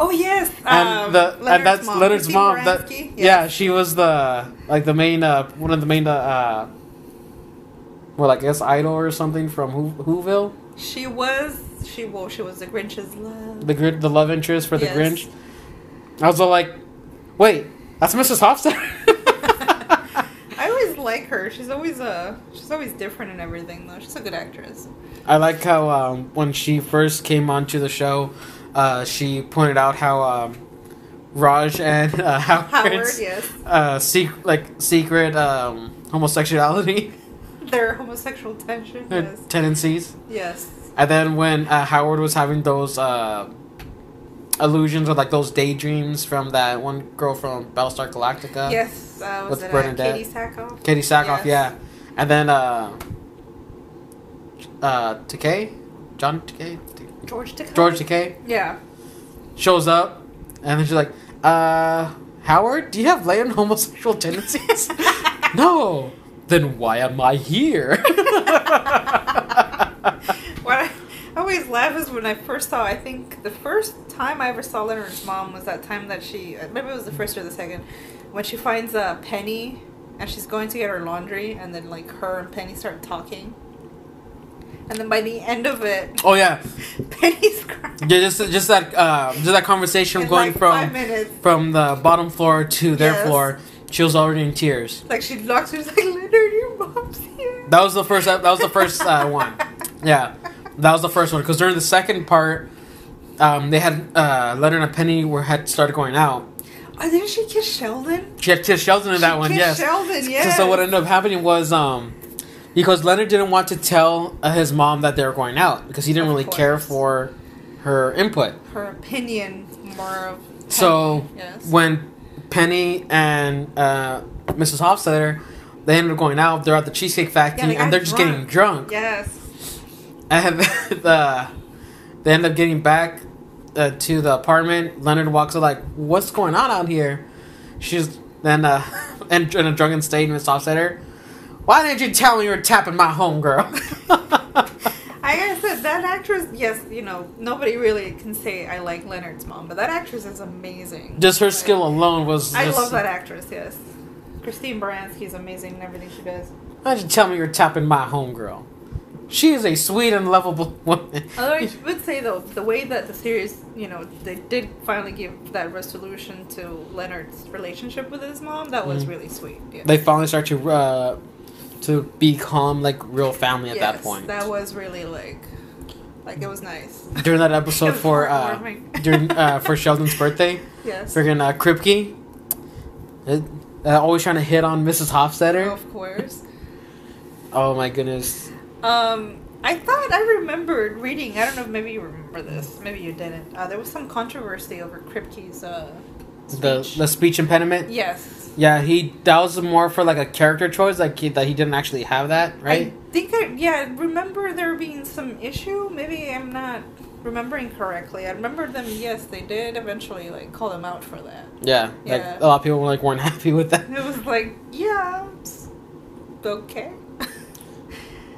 Oh yes, and um, the and that's Leonard's Christine mom. That Baranski. yeah, she was the like the main uh, one of the main uh, well I guess idol or something from Who Whoville, she was she well she was the Grinch's love. the gr- the love interest for the Yes. Grinch. I was all like, wait, that's Mrs. Hofstadter. I always like her. She's always uh she's always different and everything though. She's a good actress. I like how um, when she first came onto the show, uh, she pointed out how um, Raj and uh, Howard, Howard's yes, uh, sec- like secret um, homosexuality their homosexual tension. their Yes, tendencies, yes, and then when uh, Howard was having those uh, illusions or like those daydreams from that one girl from Battlestar Galactica, yes. Uh, was with it uh. Katee Sackhoff? Katee Sackhoff, Yes. yeah, and then uh, uh, Takei, John Takei, George Takei. George Takei. Yeah. shows up, and then she's like, "Uh, Howard, do you have latent homosexual tendencies?" no. Then why am I here? I, always laugh is when I first saw. I think the first time I ever saw Leonard's mom was that time that she. uh, Maybe it was the first or the second, when she finds a Penny, and she's going to get her laundry, and then like her and Penny start talking, and then by the end of it, oh yeah, Penny's crying. yeah. Just just that uh, just that conversation in going like from from the bottom floor to their Yes. floor. She was already in tears. Like she looks, she's like, Leonard, your mom's here. That was the first. That was the first uh, one. Yeah, that was the first one. Because during the second part, um, they had uh, Leonard and Penny were had started going out. Oh, didn't she kiss Sheldon? She had kissed Sheldon in that She one. kissed Yes. Sheldon, So- yes. So what ended up happening was um, because Leonard didn't want to tell uh, his mom that they were going out because he didn't Of really care for her input. Her opinion more of. So yes. when Penny and uh, Mrs. Hofstadter, they ended up going out. They're at the Cheesecake Factory, they and they're just getting drunk. Yes. And the, they end up getting back uh, to the apartment. Leonard walks up like, "What's going on out here?" She's then uh, in, in a drunken state. Miss Hofstadter, why didn't you tell me you were tapping my homegirl? I gotta say that actress. Yes, you know nobody really can say I like Leonard's mom, but that actress is amazing. just her skill alone was. I just, love that actress. Yes, Christine Baranski is amazing in everything she does. Why didn't you tell me you were tapping my homegirl? She is a sweet and lovable woman. Although I would say though, the way that the series, you know, they did finally give that resolution to Leonard's relationship with his mom, that was Mhm. really sweet. Yeah. They finally start to uh, to become like real family at that Yes, point. That was really like, like it was nice. During that episode for uh, during uh, for Sheldon's birthday, yes. friggin' uh, Kripke, it, uh, always trying to hit on Mrs. Hofstadter. Of course. Oh my goodness. Um, I thought I remembered reading. I don't know if maybe you remember this. Maybe you didn't. Uh, there was some controversy over Kripke's uh, The speech. the speech impediment. yes. Yeah, he that was more for like a character choice, like he, that he didn't actually have that, right? I think that yeah. Remember there being some issue. Maybe I'm not remembering correctly. I remember them. Yes, they did eventually like call them out for that. yeah, Yeah. like a lot of people were like weren't happy with that. It was like yeah, okay.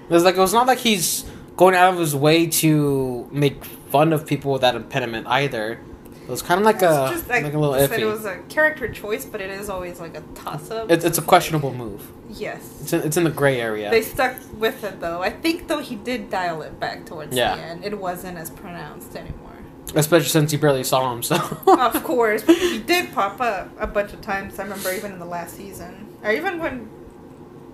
It was like it was not like he's going out of his way to make fun of people with that impediment either. It was kind of like a just like, a little iffy. it was a character choice, but it is always like a toss up. it's it's a questionable move. yes. It's in, it's in the gray area. They stuck with it though. I think though he did dial it back towards Yeah. the end. It wasn't as pronounced anymore. Especially since you barely saw him, so. of course, but he did pop up a bunch of times. I remember even in the last season, or even when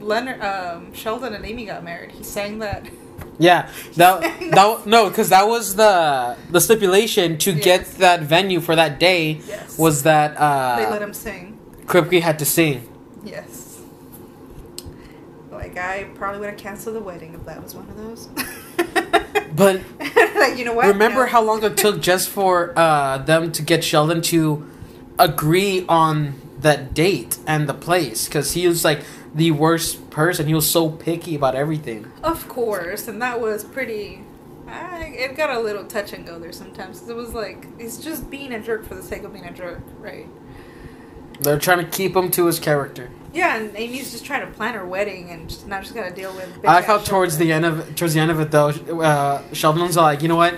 Leonard, um, Sheldon, and Amy got married. He sang that. Yeah, that that no, because that was the the stipulation to get that venue for that day Yes. was that uh, they let him sing. Kripke had to sing. Yes. Like I probably would have canceled the wedding if that was one of those. But like you know what? remember No. how long it took just for uh them to get Sheldon to agree on that date and the place because he was like the worst person. He was so picky about everything. Of course, and that was pretty. I, it got a little touch and go there sometimes. it was like he's just being a jerk for the sake of being a jerk, right? They're trying to keep him to his character. Yeah, and Amy's just trying to plan her wedding, and just, now she's got to deal with. I like how towards the end of towards the end of it though, uh, Sheldon's like, you know what,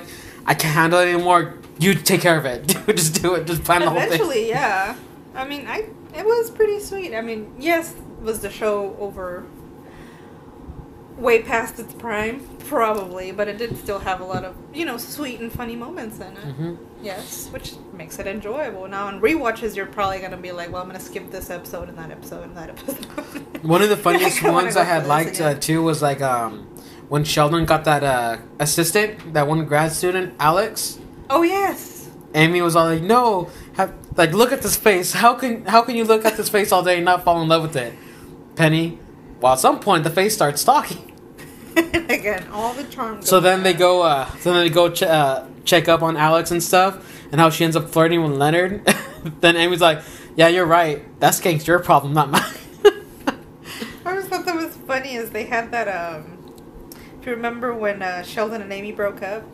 I can't handle it anymore. You take care of it. just do it. Just plan the whole thing. Eventually, yeah. I mean, I it was pretty sweet. I mean, yes, was the show over way past its prime? Probably, but it did still have a lot of you know sweet and funny moments in it. hmm Yes, which makes it enjoyable. Now on rewatches, you're probably gonna be like, "Well, I'm gonna skip this episode and that episode and that episode." One of the funniest kinda ones I had liked uh, too was like um, when Sheldon got that uh, assistant, that one grad student, Alex. oh yes, Amy was all like, "No, have, like look at this face. How can how can you look at this face all day and not fall in love with it?" Penny. Well, at some point the face starts talking. again, all the charm. So then they go, uh, so then they go ch- uh, check up on Alex and stuff, and how she ends up flirting with Leonard. then Amy's like, "Yeah, you're right. That's gangster your problem, not mine." I always thought that was funny is they had that um if you remember when uh, Sheldon and Amy broke up.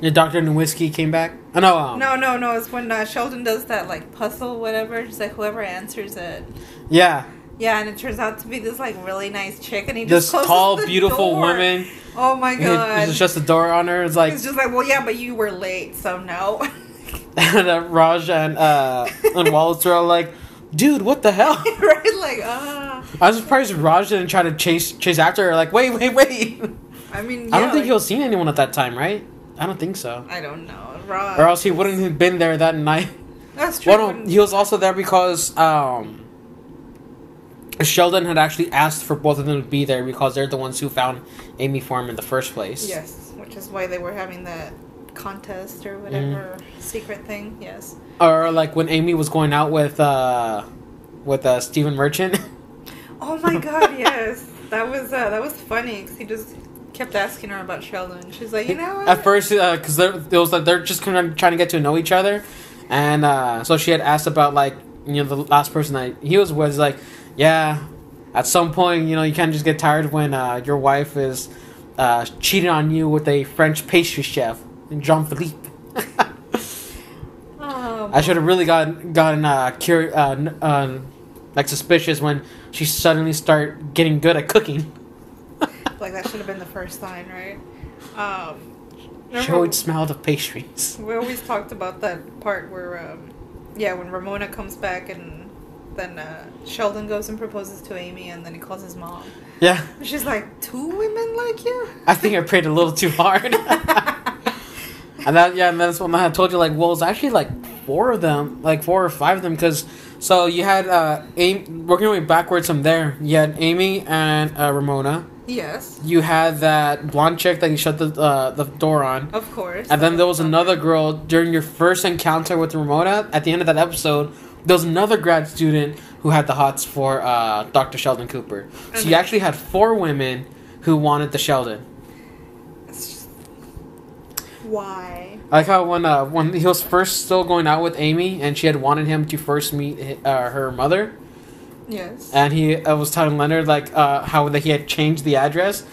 Your Doctor Nowinski came back. Oh no, um, No, no, no, it's when uh, Sheldon does that like puzzle whatever, just like whoever answers it. yeah, Yeah, and it turns out to be this like really nice chick and he this just closes tall, beautiful door. woman. Oh my god. It's just a door on her. It's like It's just like, well, yeah, but you were late, so no. and, uh, Raj and uh, and Wallace were all like, "Dude, what the hell?" right? Like, ah. I was surprised Raj didn't try to chase chase after her. Like, wait, wait, wait. I mean, I don't think like- he was seeing anyone at that time, right? I don't think so. I don't know. Rob. Or else he wouldn't have been there that night. That's true. Well, no, he was also there because um, Sheldon had actually asked for both of them to be there because they're the ones who found Amy Farm in the first place. Yes, which is why they were having that contest or whatever Mm-hmm. secret thing. Yes. Or like when Amy was going out with uh, with uh, Stephen Merchant. Oh my god, yes. That was uh, that was funny because he just kept asking her about Sheldon. She's like, you know what? At first, because they're it was like they're just kind of trying to get to know each other, and uh, so she had asked about like you know the last person that he was with like, yeah, at some point you know you can't just get tired when uh, your wife is uh, cheating on you with a French pastry chef, Jean Philippe. Oh, I should have really gotten gotten uh, cur- uh, n- uh, like suspicious when she suddenly start getting good at cooking. Like that should have been the first sign, right? Um, always smelled of pastries. We always talked about that part where, um, yeah, when Ramona comes back and then uh, Sheldon goes and proposes to Amy and then he calls his mom. Yeah, And she's like, two women like you? I think I prayed a little too hard. and that yeah, and that's what I had told you like, well, it's actually like four of them, like four or five of them, because so you had uh, Amy, working your way backwards from there. You had Amy and uh, Ramona. Yes, You had that blonde chick that you shut the uh, the door on. of course. And then there was another girl during your first encounter with Ramona. At the end of that episode, there was another grad student who had the hots for uh, Dr. Sheldon Cooper. So you actually had four women who wanted the Sheldon. Why? I like how when uh, when he was first still going out with Amy, and she had wanted him to first meet uh, her mother, Yes. and he uh, was telling Leonard like uh, how that he had changed the address.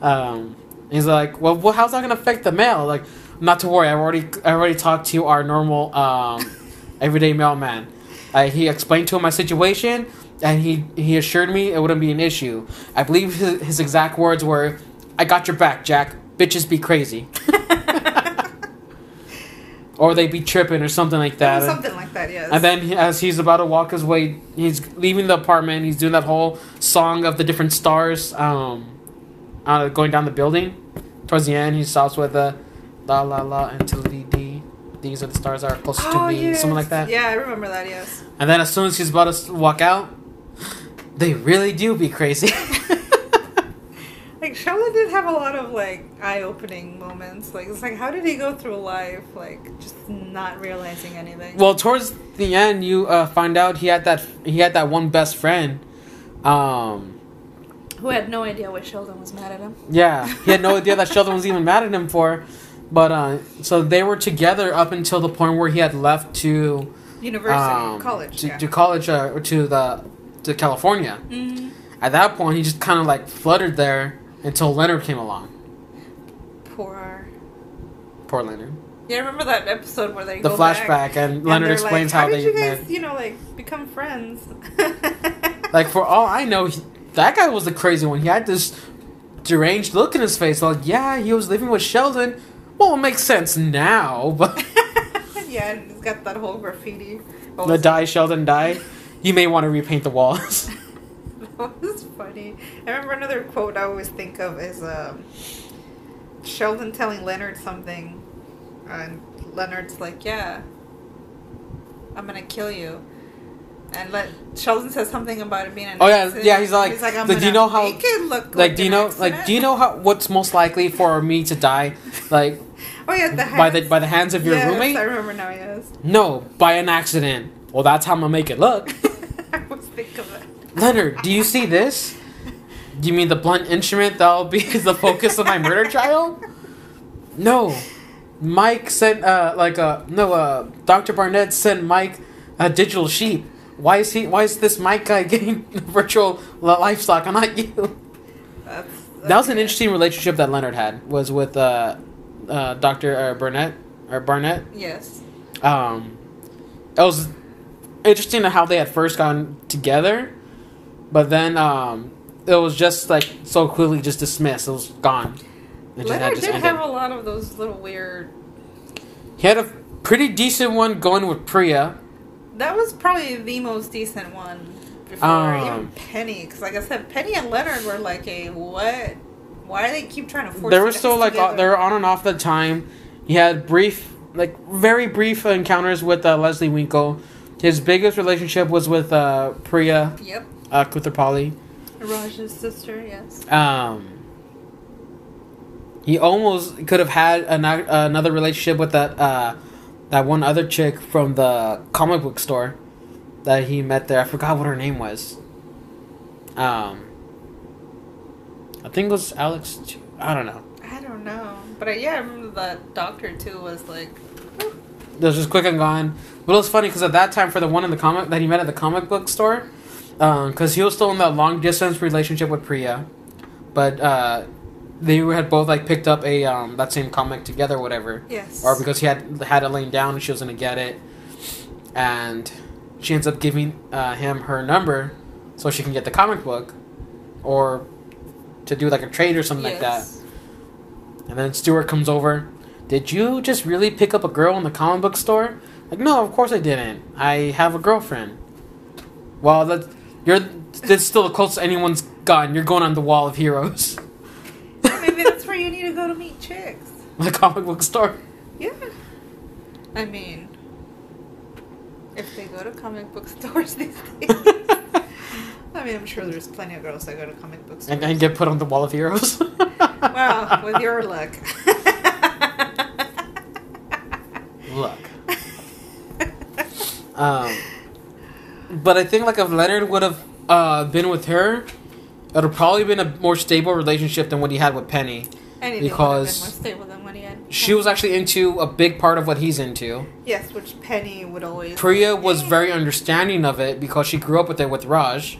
Um, he's like, "Well, well, how's that gonna affect the mail?" Like, not to worry, I already I already talked to our normal um, everyday mailman. Uh, he explained to him my situation, and he he assured me it wouldn't be an issue. I believe his, his exact words were, "I got your back, Jack. Bitches be crazy." or they'd be tripping or something like that. Something like that, yes. And then as he's about to walk his way, he's leaving the apartment. He's doing that whole song of the different stars, um, uh, going down the building. Towards the end, he stops with the la la la until the D. These are the stars that are closest to me, something like that. Oh, Yeah, I remember that, yes. And then as soon as he's about to walk out, they really do be crazy. Like Sheldon did have a lot of like eye-opening moments. Like it's like, how did he go through life like just not realizing anything? well, towards the end, you uh, find out he had that he had that one best friend. Um, Who had no idea what Sheldon was mad at him? Yeah, he had no idea that Sheldon was even mad at him for. But uh, so they were together up until the point where he had left to University, um, college, to, yeah. to college uh, or to the to California. hmm At that point, he just kind of like fluttered there until Leonard came along. Poor. Poor Leonard. Yeah, I remember that episode where they The go back flashback and and Leonard explains like, how, did they you guys, met. you know, like become friends. Like for all I know, he, that guy was the crazy one. He had this deranged look in his face. Like, yeah, he was living with Sheldon. Well, it makes sense now, but yeah, and he's got that whole graffiti. What the die Sheldon die. You may want to repaint the walls. That was funny. I remember another quote I always think of is um, Sheldon telling Leonard something, and Leonard's like, "Yeah, I'm gonna kill you." And let Sheldon says something about it being an Oh, yeah, accident. yeah, he's like, he's like, I'm like, do you know how- make it look like, like do you know accident." like do you know how what's most likely for me to die like Oh yeah, the by the hands. by the hands of your yes, roommate I remember now. Yes, no by an accident well that's how i'm gonna make it look I always think of it. Leonard do you see this? Do you mean the blunt instrument that'll be the focus of my murder trial? No. Mike sent uh like uh no uh dr barnett sent mike a digital sheep why is he why is this mike guy getting virtual li- livestock and not you? That's, That was an interesting relationship that Leonard had was with uh, uh, Doctor uh, Burnett or Barnett. Yes. Um, it was interesting how they had first gotten together, but then um, it was just like so quickly just dismissed. It was gone. It just Leonard did ended. have a lot of those little weird. He had a pretty decent one going with Priya. That was probably the most decent one before Um, even Penny, because like I said, Penny and Leonard were like a what? Why do they keep trying to force? They were still like uh, they were on and off the time. He had brief, like very brief encounters with uh, Leslie Winkle. His biggest relationship was with uh, Priya Yep, uh, Koothrappali. Raj's sister. Yes. Um, he almost could have had an, another relationship with that uh, that one other chick from the comic book store that he met there. I forgot what her name was. Um, I think it was Alex. I don't know. I don't know, but uh, yeah, I remember that doctor too was like, "Whew." It was just quick and gone. But it was funny because at that time, for the one in the comic that he met at the comic book store, because he was still in that long distance relationship with Priya, but uh, they had both like picked up a um, that same comic together, or whatever. Yes. Or because he had had it laying down and she was gonna get it, and she ends up giving uh, him her number so she can get the comic book, or to do like a trade or something like that. Yes. And then Stuart comes over. Did you just really pick up a girl in the comic book store? Like, no, of course I didn't. I have a girlfriend. Well, that you're that's still the closest anyone's gotten. You're going on the wall of heroes, Maybe that's where you need to go to meet chicks. the comic book store. Yeah. I mean, if they go to comic book stores these days. I mean, I'm sure there's plenty of girls that go to comic book stores. and, and get put on the wall of heroes. Well, with your luck. Look. Um, but I think like if Leonard would have uh, been with her, it would have probably been a more stable relationship than what he had with Penny. Anything Because- would have been more stable than what he had. She was actually into a big part of what he's into. Yes, which Penny would always. Priya was very understanding of it because she grew up with it with Raj,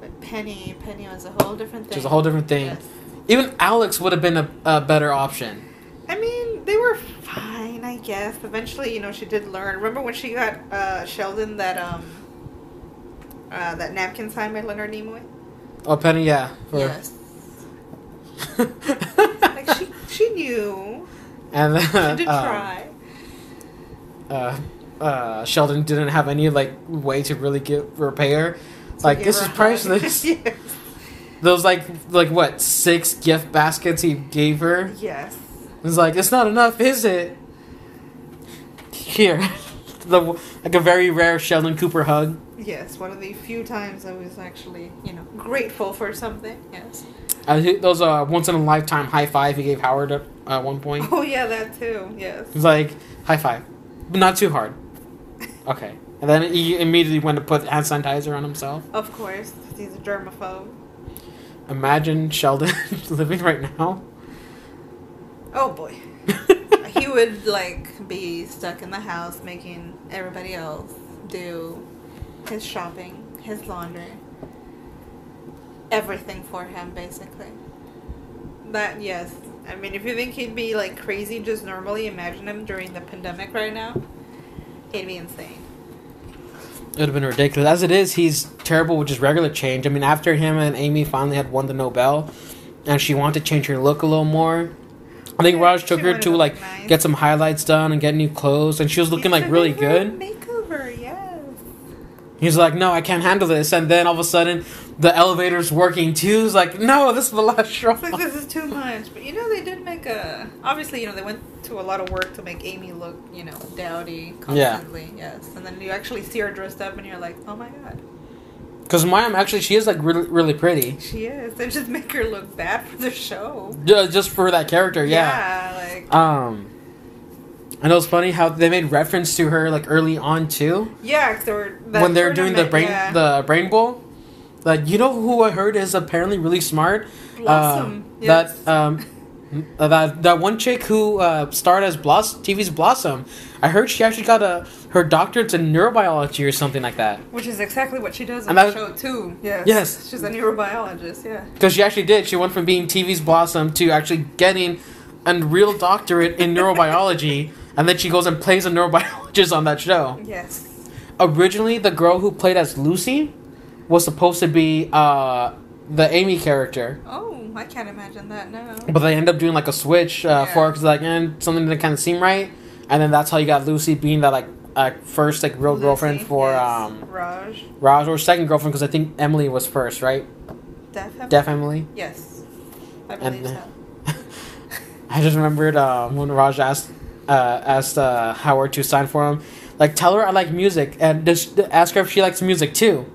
But Penny, Penny was a whole different thing. which is a whole different thing. Yes. Even Alex would have been a, a better option. I mean, they were fine, I guess. Eventually, you know, she did learn. Remember when she got uh, Sheldon that um uh, that napkin signed by Leonard Nimoy? Oh, Penny, yeah. for- Yes. Like she she knew. and then, She did uh, try. uh, uh, Sheldon didn't have any like way to really get repair. her. Like this is priceless. yes. Those like like what six gift baskets he gave her. Yes. It's like it's not enough, is it? Here, the like a very rare Sheldon Cooper hug. Yes, one of the few times I was actually, you know, grateful for something. Yes. Uh, he- those uh once in a lifetime high five he gave Howard at one point. Oh yeah, that too. Yes. He's like high five, but not too hard. Okay, and then he immediately went to put hand sanitizer on himself. Of course, he's a germaphobe. Imagine Sheldon living right now. Oh boy. he would like be stuck in the house making everybody else do his shopping, his laundry, everything for him basically. That yes. I mean if you think he'd be like crazy just normally, imagine him during the pandemic right now. He'd be insane. It would have been ridiculous. As it is, he's terrible with just regular change. I mean, after him and Amy finally had won the Nobel, and she wanted to change her look a little more. I think Raj took her to like nice. get some highlights done and get new clothes, and she was looking like really good. He's like, "No, I can't handle this," and then all of a sudden, the elevator's working too. He's like, "No, this is the last straw." Like this is too much. But you know, they did make a. Obviously, you know, they went to a lot of work to make Amy look, you know, dowdy constantly. Yeah. Yes, and then you actually see her dressed up, and you're like, oh my god, Because Mayim actually, she is like really, really pretty, she is. They just make her look bad for the show. Ju- just for that character. Yeah. Yeah, like Um, and it was funny how they made reference to her like early on too. yeah, they were when they're doing the brain yeah. the brain bowl like you know who i heard is apparently really smart Blossom. Uh, yes. that um that that one chick who uh, starred as Blossom, TV's Blossom, I heard she actually got a her doctorate in neurobiology or something like that. Which is exactly what she does on the show too. Yes. Yes. She's a neurobiologist. Yeah. Because she actually did. She went from being TV's Blossom to actually getting a real doctorate in neurobiology, and then she goes and plays a neurobiologist on that show. Yes. Originally, the girl who played as Lucy was supposed to be uh, the Amy character. Oh, I can't imagine that now. But they end up doing like a switch uh, Yeah. for because like and something didn't kind of seem right, and then that's how you got Lucy being that like uh, first like real girlfriend for yes. um Raj. Raj or second girlfriend because I think Emily was first, right? Deaf. Emily? Deaf Emily. Yes. I believe uh, so. I just remembered um, when Raj asked uh, asked uh, Howard to sign for him, like tell her I like music and just ask her if she likes music too.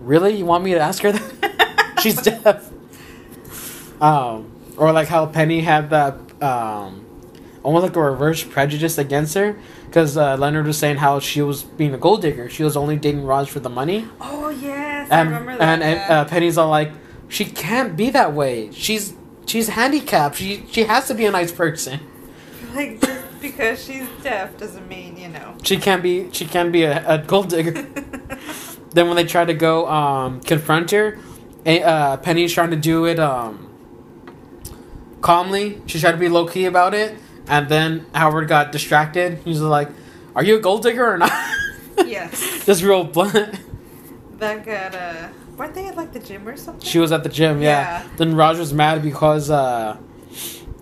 Really, you want me to ask her that? She's deaf. Um, or like how Penny had that um, almost like a reverse prejudice against her because uh, Leonard was saying how she was being a gold digger. She was only dating Raj for the money, Oh yes, and I remember that. and, and uh, Penny's all like, she can't be that way. She's she's handicapped. She she has to be a nice person. like just because she's deaf doesn't mean you know. She can't be. She can be a, a gold digger. then when they try to go um, confront her, uh, Penny's trying to do it um, calmly. She tried to be low key about it, and then Howard got distracted. He's like, "Are you a gold digger or not?" yes. Just real blunt. That got uh. Weren't they at like the gym or something? She was at the gym, yeah. Yeah. Then Roger's mad because uh,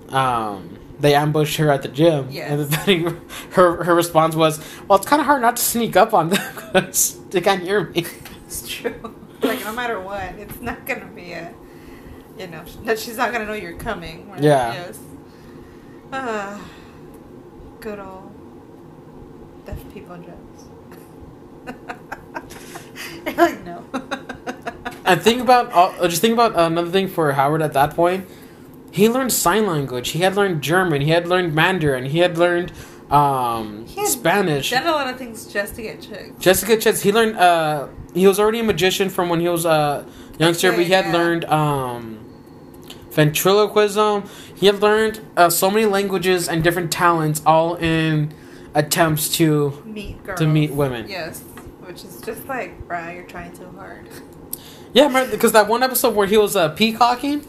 um, they ambushed her at the gym. Yes. And then he, her her response was, "Well, it's kind of hard not to sneak up on them because they can't hear me." It's true. like no matter what, it's not gonna be a. You know, that she's not gonna know you're coming. right? Yeah. Yes. Ah, good old deaf people jokes. Like no. And think about uh, just think about another thing for Howard at that point. He learned sign language. He had learned German. He had learned Mandarin. He had learned um, Spanish. He had Spanish. Done a lot of things just to get chicks. Jessica Chitz. He learned. Uh, he was already a magician from when he was a youngster, but he had Yeah. learned um, ventriloquism. He had learned uh, so many languages and different talents, all in attempts to Meet girls. to meet women. Yes, which is just like, bruh, you're trying too hard. Yeah, because that one episode where he was uh, peacocking,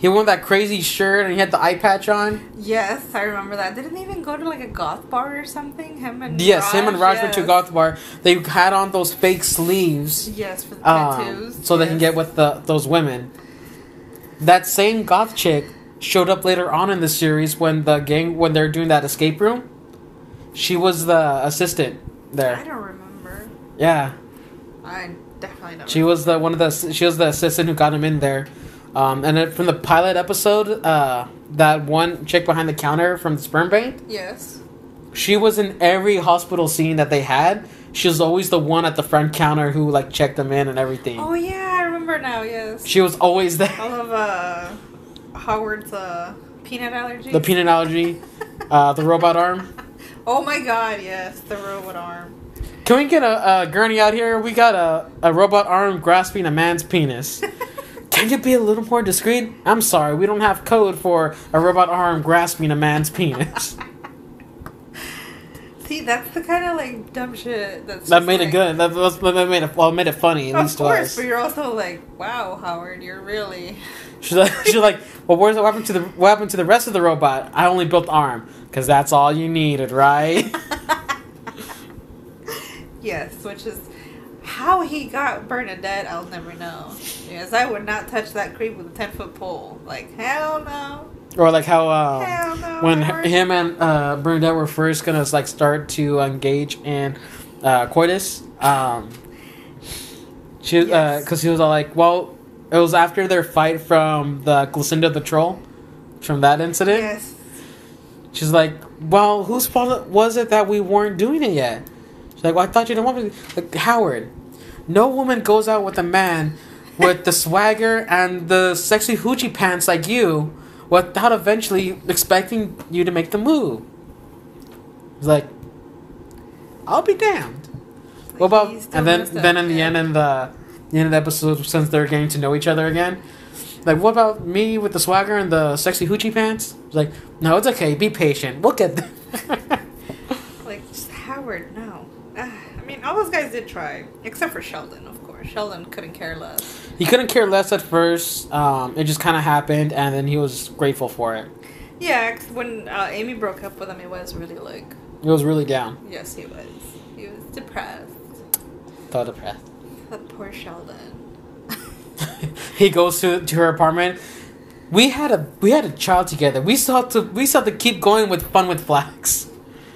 he wore that crazy shirt and he had the eye patch on. Yes, I remember that. Didn't they even go to like a goth bar or something? Him and Yes, him and Raj went to a goth bar. They had on those fake sleeves. Yes, for the um, tattoos. so they can get with the those women. That same goth chick showed up later on in the series when the gang when they're doing that escape room. She was the assistant there. I don't remember. Yeah, I definitely don't. she was the one of the she was the assistant who got him in there. Um, and then from the pilot episode, uh, that one chick behind the counter from the sperm bank, Yes. she was in every hospital scene that they had. She was always the one at the front counter who like checked them in and everything. Oh yeah, I remember now. Yes. She was always there. All of uh, Howard's uh, peanut allergy. The peanut allergy, uh, the robot arm. Oh my god, yes, the robot arm. Can we get a, a gurney out here? We got a, a robot arm grasping a man's penis. Can you be a little more discreet? I'm sorry, we don't have code for a robot arm grasping a man's penis. See, that's the kind of like dumb shit that's that made it good. That, was, that made it well, made it funny at Of least course, us. but you're also like, wow, Howard, you're really. She's like, she's like, well, where's what happened to the what happened to the rest of the robot? I only built arm because that's all you needed, right? yes, which is how he got Bernadette. I'll never know. Yes, I would not touch that creep with a ten foot pole. Like hell no, or like how hell no. when him and uh, Bernadette were first gonna like start to engage in uh, coitus, um, she Yes. because he was all like, well, it was after their fight from the Glucinda the troll, from that incident. yes, She's like, well, whose fault was it that we weren't doing it yet? She's like, well, I thought you didn't want me. Like Howard, no woman goes out with a man with the swagger and the sexy hoochie pants like you without eventually expecting you to make the move. He's like, I'll be damned. What about and then then in the end in the, the end of the episode since they're getting to know each other again, like what about me with the swagger and the sexy hoochie pants? He's like, no, it's okay. Be patient. We'll get there. like just Howard. No, Ah, I mean all those guys did try, except for Sheldon, of course. Sheldon couldn't care less. he couldn't care less at first. Um, it just kind of happened, and then he was grateful for it. Yeah, 'cause when uh, Amy broke up with him, it was really like, He was really down. yes, he was. He was depressed. Thought depressed. That poor Sheldon. he goes to to her apartment. We had a we had a child together. We still have to we still have to keep going with fun with flags.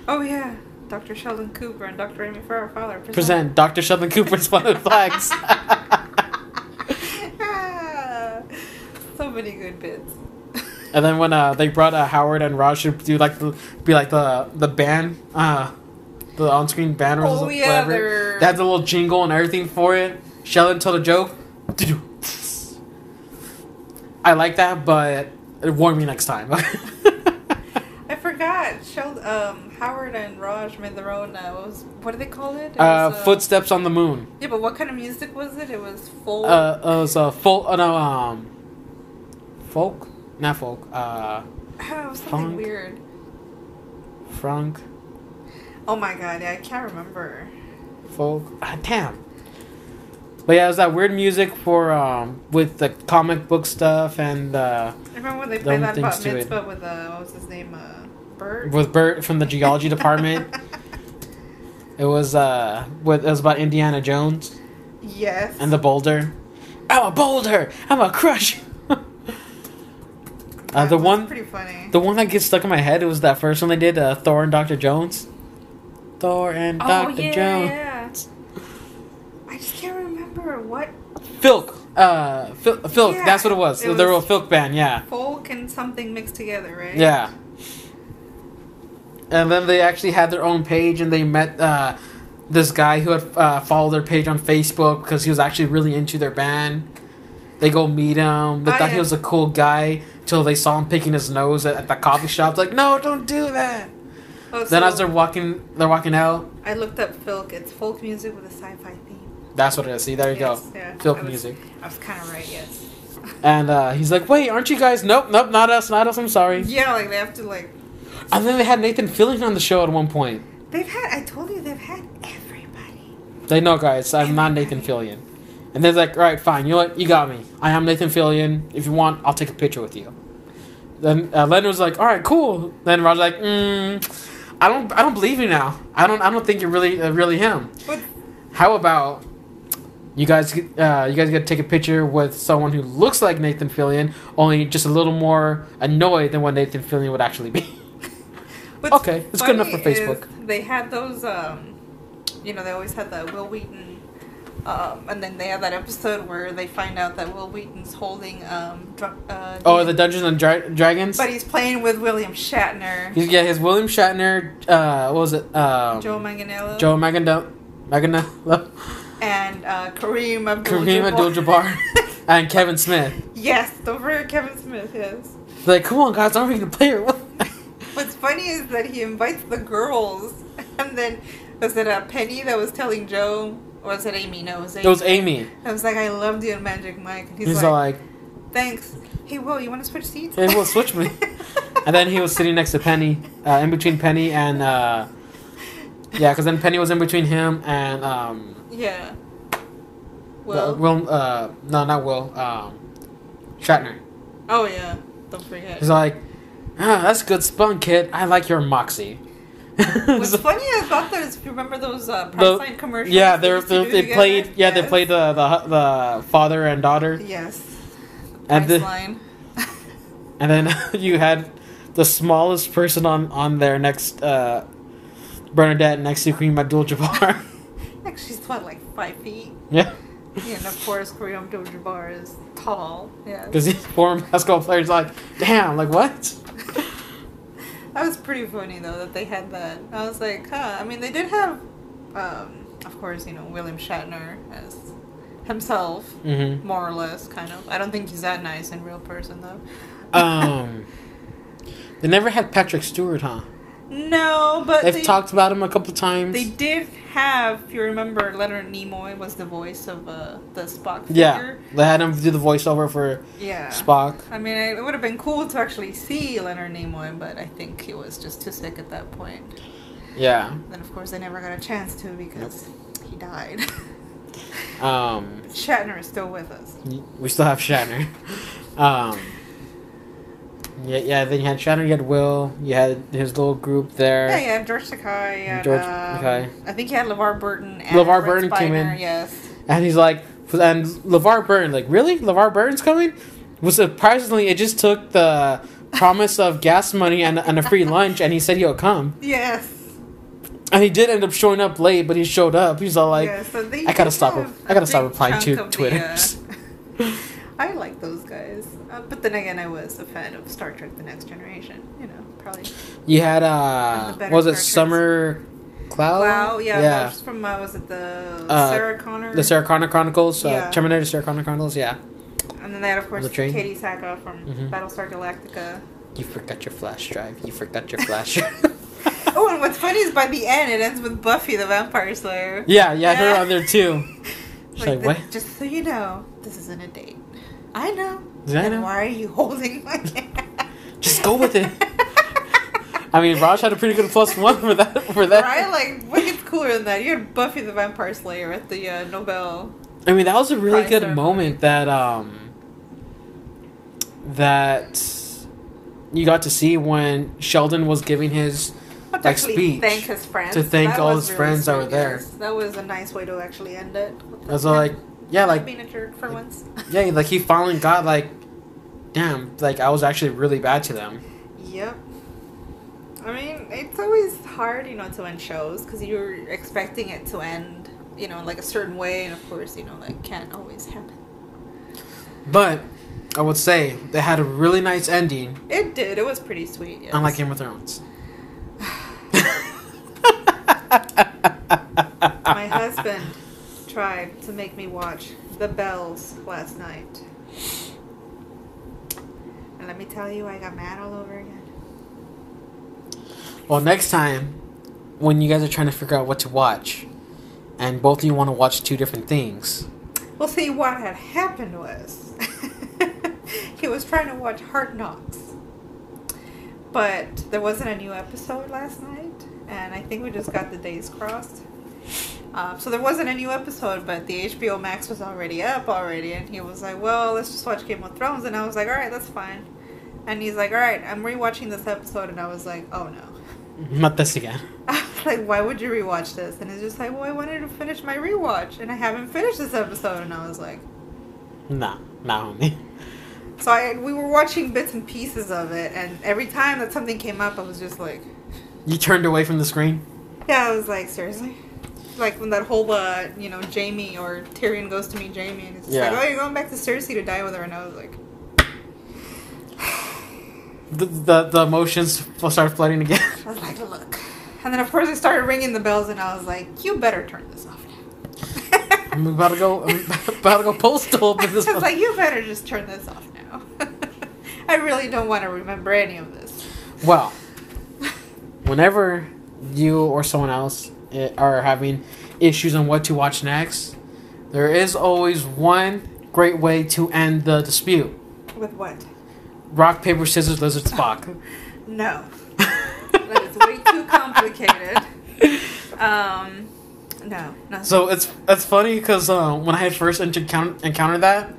Oh yeah, Dr. Sheldon Cooper and Dr. Amy Farrah Fowler Present Dr. Sheldon Cooper's with flags. Ah, so many good bits. and then when uh, they brought uh, Howard and Raj to do like the be like the the band uh the on screen band or Oh, yeah, whatever. they're- They had the little jingle and everything for it. Sheldon told a joke. I like that, but warn me next time. I forgot. Sheld- um, Howard and Raj made their own. Uh, what was what do they call it? it uh, was, footsteps on the moon. Yeah, but what kind of music was it? It was full. Uh, it was a full. Uh, no, um, folk, not folk. Uh, I don't know, it was something funk. weird. Frank, Oh my god, yeah, I can't remember. folk. Ah, damn. But yeah, it was that weird music for um with the comic book stuff and uh I remember when they played that bat it. mitzvah with uh, what was his name, uh, Bert. with Bert from the geology department. It was uh with it was about Indiana Jones yes. and the boulder. I'm a boulder. I'm a crush. uh, the one Pretty funny. the one that gets stuck in my head it was that first one they did uh, Thor and Doctor Jones. Thor and oh Doctor yeah, Jones. yeah. I just can't remember what Filk. Uh, Fil- Filk. Yeah, that's what it was. it a was- Filk band. Yeah. folk and something mixed together, right? Yeah. And then they actually had their own page, and they met uh, this guy who had uh, followed their page on Facebook because he was actually really into their band. They go meet him. They Oh, thought he was a cool guy till they saw him picking his nose at, at the coffee shop. Like, no, don't do that. Oh, Then so as they're walking, they're walking out. I looked up filk. It's folk music with a sci-fi theme. That's what it is. See, there you Yes, go. Yeah. Filk I was- music. I was kind of right. Yes. And uh, he's like, "Wait, aren't you guys? Nope, nope, not us, not us. I'm sorry." Yeah, like they have to like. And then they had Nathan Fillion on the show at one point. They've had. I told you they've had everybody. They know, guys, I'm not Nathan Fillion. And they're like, all right, fine, you know what? You got me. I am Nathan Fillion. If you want, I'll take a picture with you. Then uh, Len was like, all right, cool. Then Roger's like, mm, I don't, I don't believe you now. I don't, I don't think you're really, uh, really him. But How about you guys, uh, you guys got to take a picture with someone who looks like Nathan Fillion, only just a little more annoyed than what Nathan Fillion would actually be. What's Okay, it's good enough for Facebook. They had those, um, you know, they always had the Wil Wheaton, um, and then they have that episode where they find out that Wil Wheaton's holding, um, dr- uh, oh, the Dungeons and Dra- Dragons. but he's playing with William Shatner, He's, yeah, his William Shatner. Uh, what was it? Um, Joe Manganiello, Joe Maganda, Maganda, and uh, Kareem Abdul Kareem Abdul-Jabbar, and Kevin Smith. yes, don't forget Kevin Smith. Yes. Like, come on, guys, aren't we gonna play it? What's funny is that he invites the girls, and then was it a Penny that was telling Joe, or was it Amy? No, it was Amy. it was Amy. I was like, I loved you in Magic Mike. And he's, He's like, like, thanks. Hey, Wil, you want to switch seats? hey, we'll switch me. And then he was sitting next to Penny, uh, in between Penny and uh, yeah, because then Penny was in between him and um, yeah. well, Wil. Wil uh, no, not Wil, um, Shatner. Oh yeah. Don't forget. He's like, ah, that's good spun, kid. I like your moxie. What's funny about those, if you remember those uh, Priceline commercials? Yeah, they they played. Yeah, they played the, the the father and daughter, Yes. and the, and then you had the smallest person on on there next uh, Bernadette next to Kareem Abdul-Jabbar. Like she's what, like five feet? yeah, Yeah, and of course Kareem Abdul-Jabbar is tall. Yeah. because these former basketball players like, damn, like what? That was pretty funny though that they had that. I was like, huh. I mean, they did have, um, of course, you know, William Shatner as himself, Mm-hmm. more or less, kind of. I don't think he's that nice in real person though. Um, they never had Patrick Stewart, huh? No, but They've they, talked about him a couple times. They did have, if you remember, Leonard Nimoy was the voice of uh, the Spock figure. yeah, they had him do the voiceover for Yeah. Spock. I mean, it would have been cool to actually see Leonard Nimoy, but I think he was just too sick at that point. Yeah. Then, of course, they never got a chance to because he died. Um, Shatner is still with us. we still have Shatner. um, yeah, yeah. Then you had Shatner. You had Wil. You had his little group there. Yeah, yeah, George Takei. And, George um, Takei. I think he had LeVar Burton. And LeVar Burton came Spiner, in. Yes. And he's like, and LeVar Burton, like, really? LeVar Burton's coming? Well, surprisingly, it just took the promise of gas money and, and a free lunch, and he said he'll come. Yes. And he did end up showing up late, but he showed up. He's all like, yeah, so I gotta stop re- I gotta stop replying to Twitter. the, uh, I like those but then again, I was a fan of Star Trek: The Next Generation. You know, probably. you had, uh, was it Star Summer Glau? wow, yeah, Yeah. from uh, was it the Uh, Sarah Connor? The Sarah Connor Chronicles, uh, Yeah. Terminator Sarah Connor Chronicles, yeah. and then they had, of course? Katee Saka from Mhm. Battlestar Galactica. You forgot your flash drive. You forgot your flash drive. oh, and what's funny is by the end, it ends with Buffy the Vampire Slayer. yeah, yeah, her on there too. She's like, the- what? Just so you know, this isn't a date. I know. Then why are you holding my hand? Just go with it. I mean, Raj had a pretty good plus one for that. For that, Right? Like, what gets cooler than that? You had Buffy the Vampire Slayer at the uh, Nobel. I mean, that was a really good ceremony. moment that um that you got to see when Sheldon was giving his But Like speech. Thank his friends. To thank That all his friends that were there. That was a nice way to actually end it. Was like, yeah, like being a jerk for once. yeah, like he finally got like, damn, like I was actually really bad to them. Yep. I mean, it's always hard, you know, to end shows because you're expecting it to end, you know, like a certain way, and of course, you know, that can't always happen. But I would say they had a really nice ending, It did. It was pretty sweet. Yes. unlike Game of Thrones. My husband tried to make me watch The Bells last night. And let me tell you, I got mad all over again. Well, next time, when you guys are trying to figure out what to watch, and both of you want to watch two different things, Well, see, what had happened was he was trying to watch Hard Knocks, but there wasn't a new episode last night, and I think we just got the days crossed. Uh, so there wasn't a new episode, but the HBO Max was already up already, and he was like, "Well, let's just watch Game of Thrones," and I was like, "All right, that's fine." And he's like, "All right, I'm rewatching this episode," and I was like, "Oh no." not this again. I was like, why would you rewatch this? And it's just like, well, I wanted to finish my rewatch, and I haven't finished this episode. And I was like, Nah, nah, homie. so I we were watching bits and pieces of it, and every time that something came up, I was just like, You turned away from the screen. yeah, I was like, seriously. Like when that whole, uh, you know, Jaime or Tyrion goes to meet Jaime, and it's Yeah. like, oh, you're going back to Cersei to die with her, and I was like, The the, the emotions start flooding again. I was like, look. And then of course I started ringing the bells, and I was like, you better turn this off now. I'm about to go. I'm about to go postal with this. I was like, you better just turn this off now. I really don't want to remember any of this. Well, whenever you or someone else are having issues on what to watch next, there is always one great way to end the dispute: With what? rock paper scissors lizard Spock. No. that is way too complicated. Um, no, no. So it's it's funny because uh, when I had first encountered encountered that,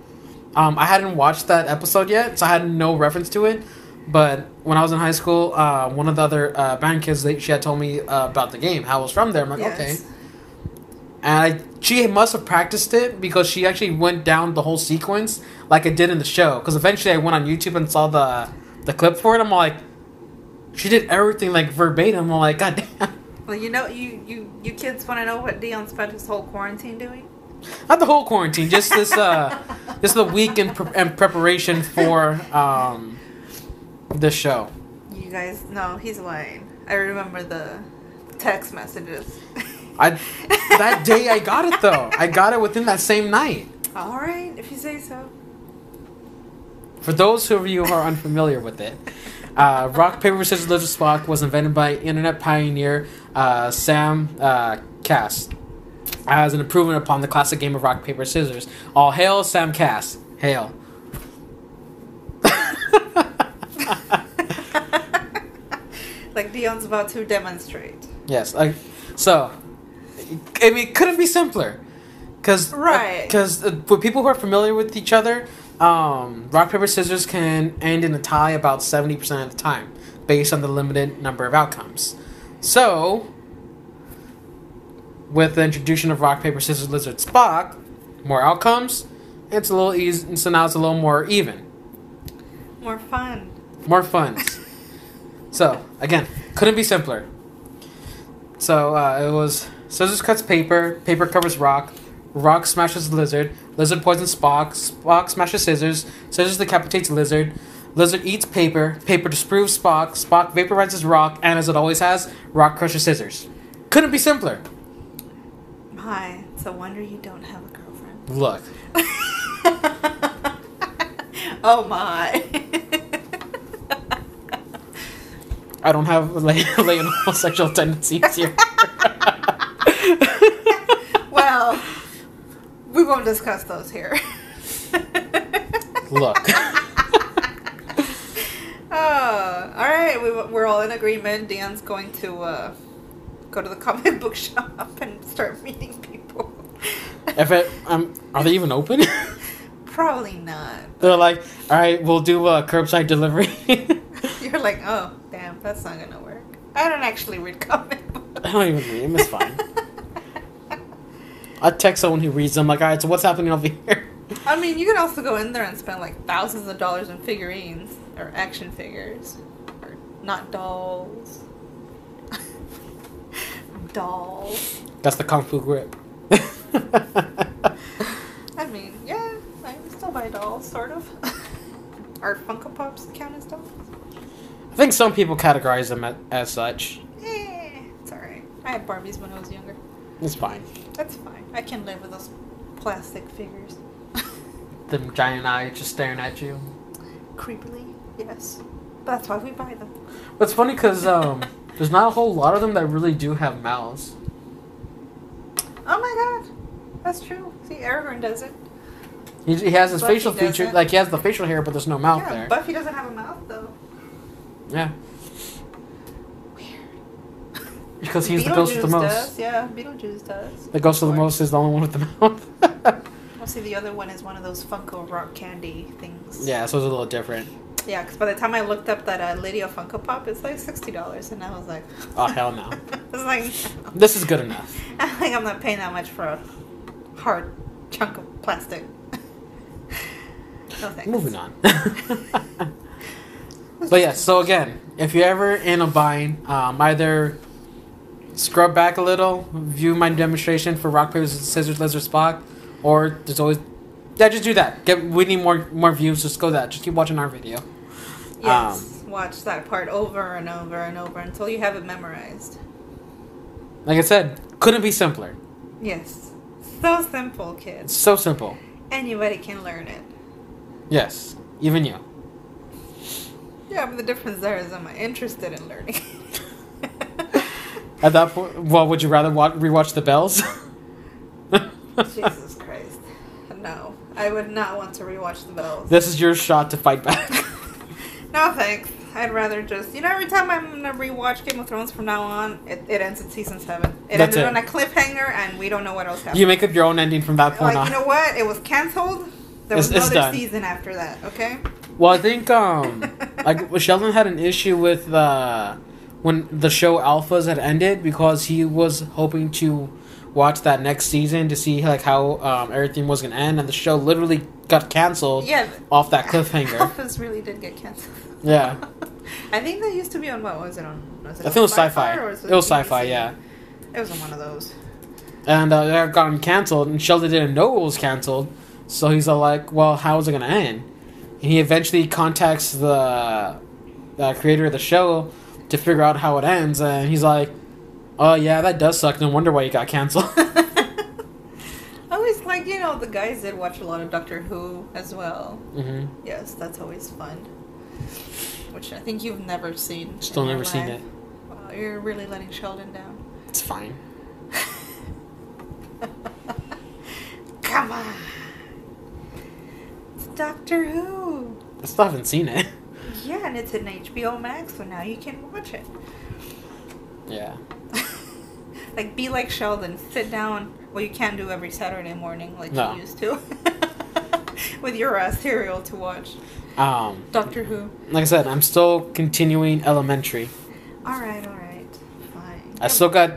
um, I hadn't watched that episode yet, so I had no reference to it. But when I was in high school, uh, one of the other uh, band kids, they, she had told me uh, about the game, how it was from there. I'm like, Yes. okay. And I, she must have practiced it because she actually went down the whole sequence like it did in the show. Because eventually I went on YouTube and saw the the clip for it. I'm like, she did everything like verbatim. I'm like, god damn. Well, you know, you, you, you kids want to know what Dion spent his whole quarantine doing? Not the whole quarantine, just this uh, just the week in, pre- in preparation for um, this show. You guys, no, he's lying. I remember the text messages. I that day I got it though. I got it within that same night. All right, if you say so. For those of you who are unfamiliar with it, uh, rock paper scissors lizard Spock was invented by internet pioneer uh, Sam uh, Kass as an improvement upon the classic game of rock paper scissors. All hail Sam Kass! Hail. Like Dion's about to demonstrate. Yes, like so. I mean, it couldn't be simpler, because Right. Because uh, for people who are familiar with each other, um, rock paper scissors can end in a tie about seventy percent of the time, based on the limited number of outcomes. So, with the introduction of rock paper scissors lizard Spock, more outcomes. It's a little easy, so now it's a little more even, More fun. more fun. so again, couldn't be simpler. So uh, it was scissors cuts paper, paper covers rock, rock smashes lizard, lizard poisons Spock, Spock smashes scissors, scissors decapitates lizard, lizard eats paper, paper disproves Spock, Spock vaporizes rock, and as it always has, rock crushes scissors. Couldn't be simpler. My, it's a wonder you don't have a girlfriend. Look, oh my. I don't have like, homosexual tendencies here. well, we won't discuss those here. Look, Uh, all right, we, we're all in agreement. Dan's going to uh, go to the comic book shop and start meeting people. If it, um, are they even open? Probably not. They're like, all right, we'll do a curbside delivery. You're like, oh, damn, that's not gonna work. I don't actually read comic books. I don't even read them. It's fine. I text someone who reads them. Like, all right, so what's happening over here? I mean, you can also go in there and spend like thousands of dollars on figurines or action figures, or not dolls. dolls. That's the kung fu grip. I mean, yeah, I still buy dolls, sort of. Are Funko Pops count as dolls? I think some people categorize them as, as such. Eh, it's alright. I had Barbies when I was younger. It's fine. That's fine. I can live with those plastic figures. The giant eye just staring at you. Creepily, yes. But that's why we buy them. It's funny because um, there's not a whole lot of them that really do have mouths. Oh my god, that's true. See, Aragorn does it. He, he has his Buffy facial feature, doesn't. like he has the facial hair, but there's no mouth yeah, there. Buffy doesn't have a mouth though. Yeah, Weird. because he's the ghost of the Beetlejuice most. Does. Yeah, Beetlejuice does. The ghost of the Or- most is the only one with the mouth. Well, see, the other one is one of those Funko rock candy things. yeah, so it's a little different. Yeah, because by the time I looked up that uh, Lydia Funko Pop, it's like sixty dollars, and I was like, Oh hell no! I was like, This is good enough. I think I'm not paying that much for a hard chunk of plastic. no thanks. Moving on. But yeah, so again, if you're ever in a bind, um, either scrub back a little, view my demonstration for rock paper scissors lizard Spock, or there's always yeah, just do that. Get we need more more views. Just go that. Just keep watching our video. Yes, watch that part over and over and over until you have it memorized. Like I said, couldn't be simpler. Yes, so simple, kids. so simple. Anybody can learn it. Yes, even you. Yeah, but the difference there is, am I interested in learning? At that point, well, would you rather wa- rewatch the bells? Jesus Christ. No, I would not want to rewatch the bells. this is your shot to fight back. No thanks. I'd rather just, you know, every time I'm gonna rewatch Game of Thrones from now on, it, it ends at season seven. It That's ended it. on a cliffhanger, and we don't know what else happened. you make up your own ending from that point like, on. you know what? It was canceled. There was It's- it's another done. season after that. Okay. Well, I think um, like Sheldon had an issue with uh, when the show Alphas had ended because he was hoping to watch that next season to see like how um, everything was gonna end, and the show literally got canceled Yeah. off that cliffhanger. Alphas really did get canceled. yeah, I think that used to be on what was it on? Was I think it was on sci-fi. or It was sci-fi, yeah. It was on one of those. And uh, it had gotten canceled, and Sheldon didn't know it was canceled, so he's like, "Well, how is it gonna end?" And he eventually contacts the, the creator of the show to figure out how it ends, and he's like, "Oh yeah, that does suck. No wonder why you got canceled." I always like you know the guys did watch a lot of Doctor Who as well. hmm Yes, that's always fun. Which I think you've never seen. Still never seen it. Wow, you're really letting Sheldon down. It's fine. Come on. It's Doctor Who. I still haven't seen it. Yeah, and it's an HBO Max, so now you can watch it. Yeah. like, be like Sheldon. Sit down. Well, you can't do every Saturday morning like No. you used to. With your uh, cereal to watch. Um, Doctor Who. like I said, I'm still continuing Elementary. Alright, alright. Fine. I still got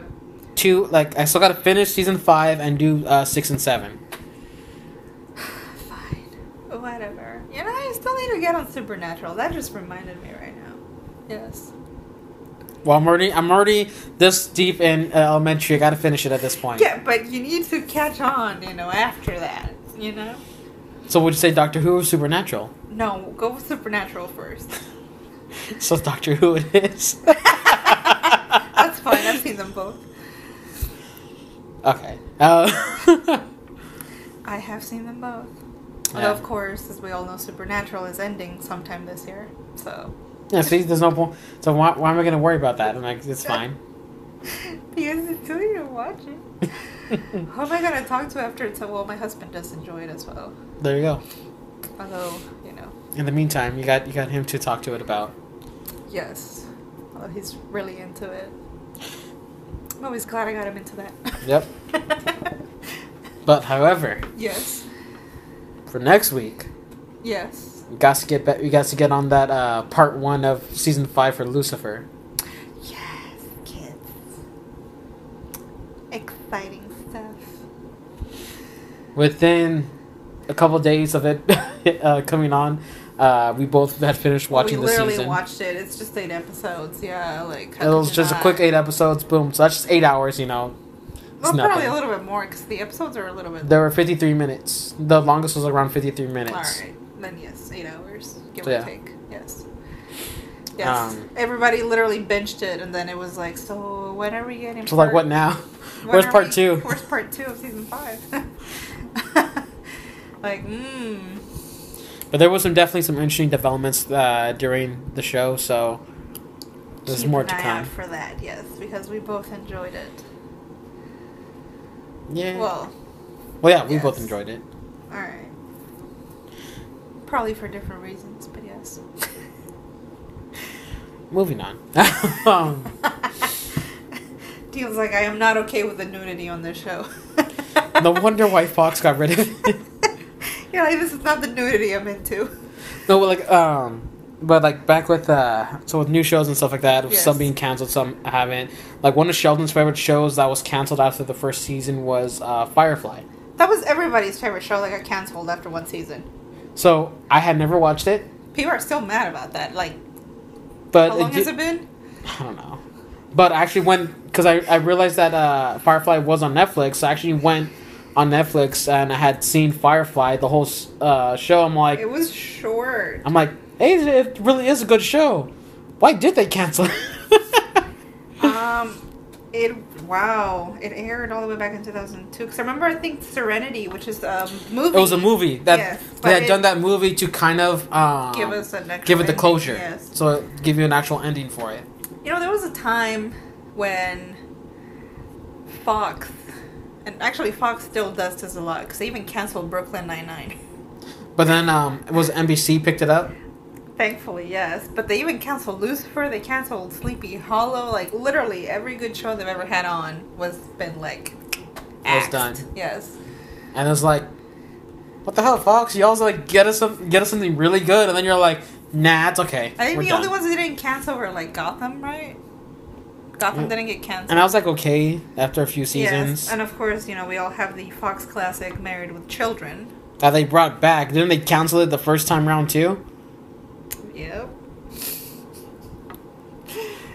two. Like I still got to finish season five and do uh, six and seven. Fine. Whatever. You know, I still need to get on Supernatural. That just reminded me right now. Yes. Well, I'm already I'm already this deep in uh, elementary. I got to finish it at this point. Yeah, but you need to catch on, you know, after that. You know? So would you say Doctor Who or Supernatural? No, go with Supernatural first. So Doctor Who it is. That's fine. I've seen them both. Okay. Uh, I have seen them both. Although, Yeah. of course, as we all know, Supernatural is ending sometime this year. So. yeah. See, there's no point. So why, why am I gonna worry about that? I'm like, it's fine. Because until you watch it. Who am I going to talk to after it's Well, my husband does enjoy it as well. there you go. Although, you know. In the meantime, you got you got him to talk to it about. Yes. Oh, he's really into it. I'm always glad I got him into that. Yep. But however, yes. For next week, Yes. we got to get back, we got to get on that uh, part one of season five for Lucifer. Yes, kids. Exciting stuff. Within a couple days of it uh, coming on, uh, we both had finished watching we the literally watched it. It's just eight episodes. Yeah, like it was just a quick eight episodes. Boom. So that's just eight hours. You know, Well, probably a little bit more because the episodes are a little bit. There were fifty three minutes. The longest was around fifty three minutes. All right, then yes, eight hours, give So, or yeah. take. Yes. Yes. Um, Everybody literally benched it, and then it was like, so when are we getting? So like, what now? Where's part we- two? Where's part two of season five? like, mmm. But there was some definitely some interesting developments uh, during the show. So there's Keep more to come. for that, yes, because we both enjoyed it. Yeah. Well, Well, yeah, we both enjoyed it. all right. Probably for different reasons, but yes. Moving on. Deal's like, I am not okay with the nudity on this show. no wonder why Fox got rid of it. You're like, this is not the nudity I'm into. no, but like um, but like back with uh, so with new shows and stuff like that, Yes. some being canceled, some haven't. Like one of Sheldon's favorite shows that was canceled after the first season was uh, Firefly. That was everybody's favorite show that got canceled after one season. So I had never watched it, People are still mad about that. Like, but how long it has it been? I don't know. But I actually went because I, I realized that uh, Firefly was on Netflix. So I actually went on Netflix and I had seen Firefly the whole uh, show. I'm like, It was short. I'm like, hey, it really is a good show. Why did they cancel? it? Um, it wow, it aired all the way back in 2002. Because I remember, I think Serenity, which is a movie. it was a movie that Yes, they had done that movie to kind of um, Give us an give it the ending, closure. Yes. So give you an actual ending for it. You know, there was a time when Fox, and actually Fox still does this a lot because they even canceled Brooklyn Nine Nine. But then um, was NBC picked it up. Thankfully, yes. But they even canceled Lucifer. They canceled Sleepy Hollow. Like literally every good show they've ever had on was been like Was done. Yes. And it was like, what the hell, Fox? You also like get us some, get us something really good, and then you're like, nah, it's okay. I think the done. only ones that didn't cancel were like Gotham, right? Gotham Yeah. didn't get canceled. And I was like, okay, after a few seasons Yes, and of course, you know, we all have the Fox classic Married with Children. that they brought back. Didn't they cancel it the first time round too? Yep.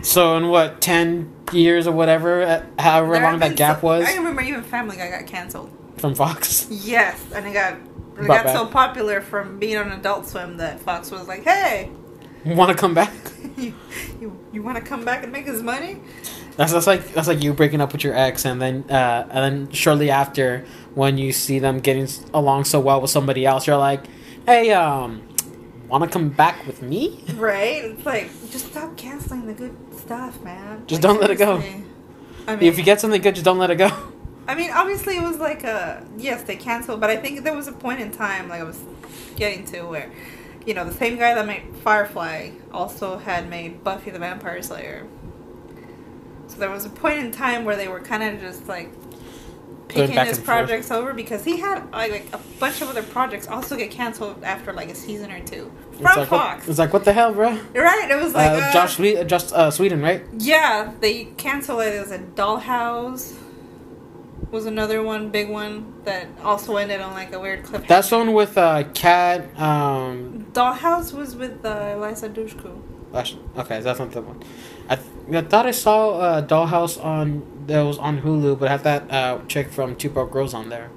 So in what ten years or whatever, however There long that gap so- was I remember even Family Guy got canceled. from Fox. Yes, and it got it got so popular from being on Adult Swim that Fox was like, "Hey, Want to come back? you you, you want to come back and make us money?" That's, that's like that's like you breaking up with your ex, and then uh, and then shortly after, when you see them getting along so well with somebody else, you're like, "Hey, um, want to come back with me?" Right? It's like just stop canceling the good stuff, man. Just Like, don't let it go. I mean, if you get something good, just don't let it go. I mean, obviously, it was like a yes, they canceled, but I think there was a point in time, like I was getting to, where you know the same guy that made Firefly also had made Buffy the Vampire Slayer. So there was a point in time where they were kind of just like picking his and forth. projects over because he had like, like a bunch of other projects also get canceled after like a season or two It's from like, what, Fox. it's like what the hell, bro? right? It was like uh, uh, Josh Sweet, uh, just uh, Sweden, right? yeah, they canceled it. There was a Dollhouse. Was another one big one that also ended on like a weird cliffhanger. That's the one with uh, Kat. Um, Dollhouse was with uh, Eliza Dushku. okay, that's not the one. I, th- I thought I saw uh, Dollhouse on that was on Hulu, but had that uh, chick from Two Broke Girls on there.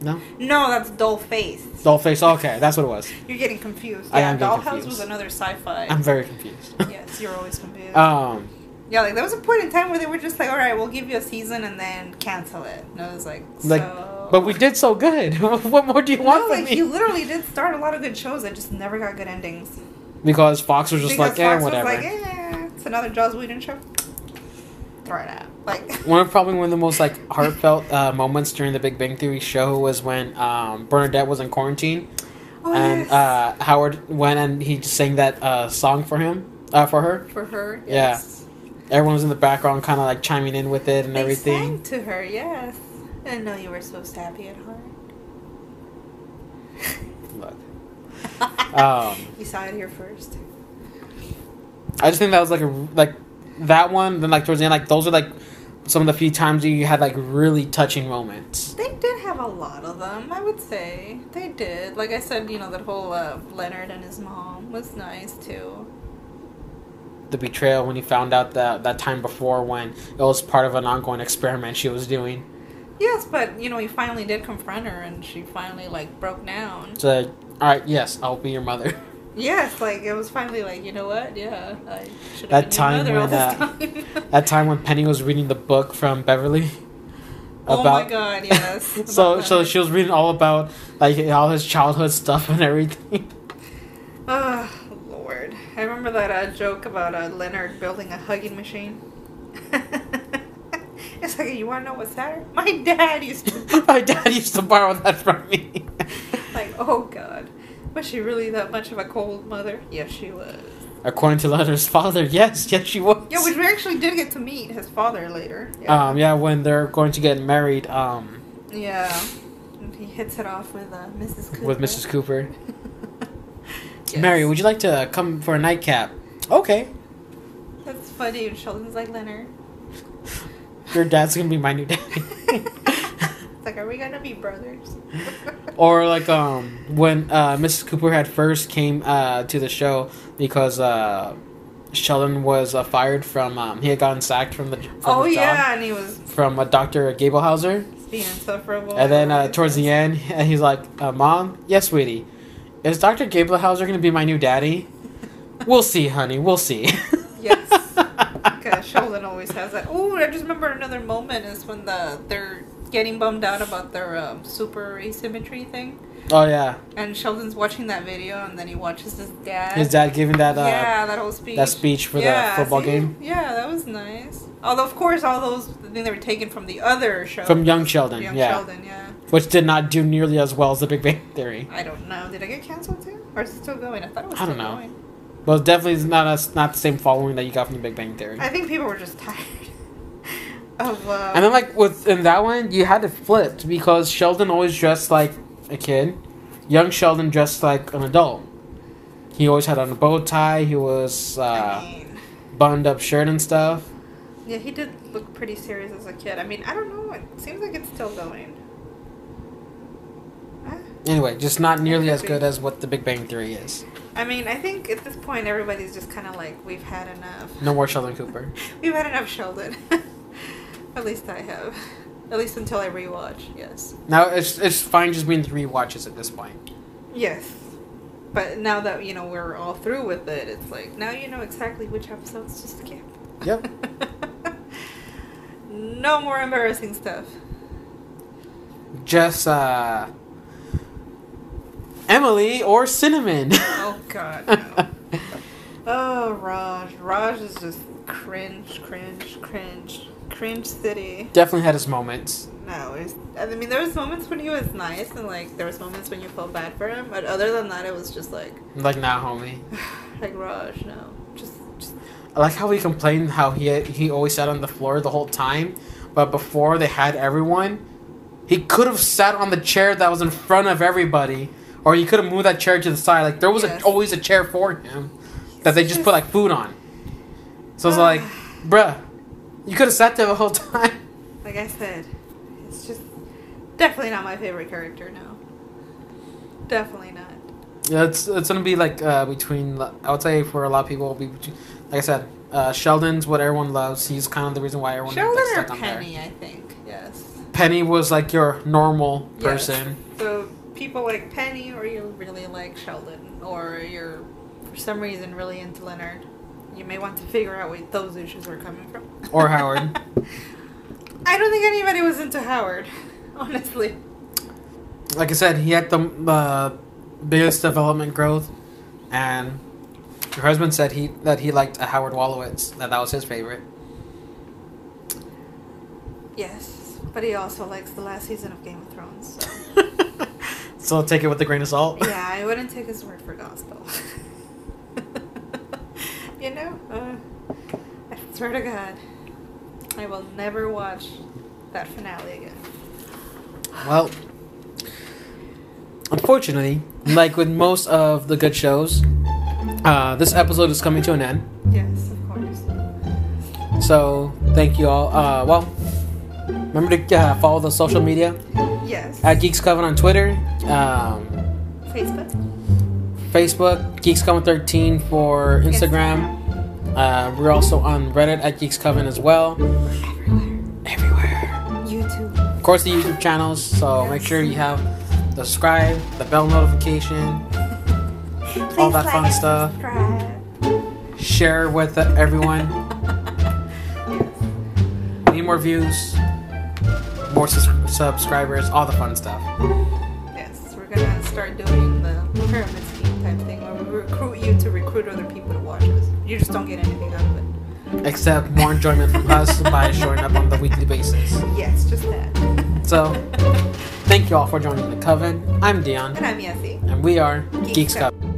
No, No, that's Dollface. Dollface. Okay, that's what it was. You're getting confused. I Yeah, am getting Dollhouse confused. was another sci-fi. I'm very confused. yes, you're always confused. um, yeah, like there was a point in time where they were just like, "All right, we'll give you a season and then cancel it." And I was like, like, so... but we did so good. what more do you want No, from like me? you literally did start a lot of good shows that just never got good endings. Because Fox was just because like, eh, Fox whatever. was like, "Eh, it's another Joss Whedon show." Throw it out. Like, One of probably one of the most like heartfelt uh, moments during the Big Bang Theory show was when um, Bernadette was in quarantine oh, and yes. uh, Howard went and he just sang that uh, song for him. Uh, for her, for her. Yeah. Everyone was in the background, kind of like chiming in with it and They everything. sang to her. Yes. I didn't know you were so sappy at heart. Look. Um, you saw it here first. I just think that was like a like that one. Then like towards the end, like those are like some of the few times you had like really touching moments. They did have a lot of them, I would say. They did. Like I said, you know, that whole uh, Leonard and his mom was nice too. The betrayal when he found out that that time before when it was part of an ongoing experiment she was doing. Yes, but you know, he finally did confront her, and she finally like broke down. So, all right, yes, I'll be your mother. Yes, like it was finally like, you know what? Yeah, I should That time your mother all when, this time. that time when Penny was reading the book from Beverly. oh my god, yes. so About so she was reading all about like all his childhood stuff and everything. Oh, Lord. I remember that uh, joke about uh, Leonard building a hugging machine. it's like, you want to know what's that? My dad used to. My dad used to borrow that from me. like, oh, God. Was she really that much of a cold mother? Yes, she was. According to Leonard's father, yes, yes, she was. Yeah, which we actually did get to meet his father later. Yeah. Um, yeah, when they're going to get married, um, yeah. And he hits it off with uh, Mrs. Cooper. with Mrs. Cooper. Yes. Mary, would you like to come for a nightcap? Okay. That's funny. And Sheldon's like, Leonard. Your dad's gonna be my new daddy. it's like, are we gonna be brothers? or like um when uh Mrs. Cooper had first came uh to the show because uh Sheldon was uh, fired from um he had gotten sacked from the from oh his job yeah, and he was from uh, Dr. Gablehauser. being insufferable. And then uh, towards the end, and he's like, uh, "Mom, yes, sweetie, is Dr. Gablehauser gonna be my new daddy? We'll see, honey. We'll see." Yes. Because Sheldon always has that. Oh, I just remember another moment is when the they're getting bummed out about their um, super asymmetry thing, oh yeah, and Sheldon's watching that video, and then he watches his dad. his dad giving that uh, yeah, that whole speech. that speech for Yeah, the football see? game Yeah, that was nice. Although, of course, all those I think they were taken from the other show. from Young Sheldon. Young yeah, Sheldon, yeah. which did not do nearly as well as The Big Bang Theory. I don't know. Did I get canceled too, or is it still going? I thought it was I don't still know. going. It definitely is not a, not the same following that you got from The Big Bang Theory. I think people were just tired Uh, And then like with in that one, you had to flip because Sheldon always dressed like a kid. Young Sheldon dressed like an adult. He always had on a bow tie. He was uh, I mean, buttoned up shirt and stuff. yeah, he did look pretty serious as a kid. I mean, I don't know. It seems like it's still going. Ah, Anyway, just not nearly as good as what The Big Bang Theory is. I mean, I think at this point everybody's just kind of like, we've had enough. No more Sheldon Cooper. We've had enough Sheldon. at least I have. At least until I rewatch. Yes. Now it's it's fine just being three watches at this point. Yes. But now that you know we're all through with it, it's like now you know exactly which episodes to skip. Yep. no more embarrassing stuff. Just uh, Emily or Cinnamon. Oh God. No. oh Raj, Raj is just cringe, cringe, cringe, cringe city. Definitely had his moments. No, it's, I mean there was moments when he was nice and like there was moments when you felt bad for him, but other than that, it was just like Like nah, homie. like Raj, no, just just I like how he complained how he he always sat on the floor the whole time, but before they had everyone, he could have sat on the chair that was in front of everybody, or he could have moved that chair to the side. Like there was Yes. a, always a chair for him that they just put like food on. So it's like, bruh, you could have sat there the whole time. like I said, it's just definitely not my favorite character. No, definitely not. Yeah, it's it's gonna be like uh, between I would say for a lot of people it'll be between, like I said, uh, Sheldon's what everyone loves. He's kind of the reason why everyone Sheldon or stuck on there. Penny, I think. Yes. Penny was like your normal Yes. person. So people like Penny, or you really like Sheldon, or you're for some reason really into Leonard. You may want to figure out where those issues are coming from. Or Howard. I don't think anybody was into Howard, honestly. like I said, he had the uh, biggest development growth, and your husband said he that he liked uh, Howard Wolowitz. That that was his favorite. Yes, but he also likes the last season of Game of Thrones. So. so take it with a grain of salt. yeah, I wouldn't take his word for gospel. You know, uh, I swear to God, I will never watch that finale again. Well, unfortunately, like with most of the good shows, uh, this episode is coming to an end. Yes, of course. So thank you all. Uh, well, remember to uh, follow the social media Yes. at Geeks Coven on Twitter, um, Facebook. Facebook, Geeks Coven 13 for Instagram. Uh, we're also on Reddit at Geeks Coven as well. Everywhere. Everywhere. YouTube. Of course, the YouTube channels. So make sure you have the subscribe, the bell notification, all that like fun stuff. subscribe. Share with everyone. Yes. Need more views, more sus- subscribers, all the fun stuff. Yes, we're gonna start doing the pyramid scheme type thing where we recruit you to recruit other people to watch us. You just don't get anything out of it. Except more enjoyment from us by showing up on the weekly basis. Yes, just that. So, thank you all for joining the coven. I'm Dion, And I'm Yassi. and we are Geeks Geeks. Coven.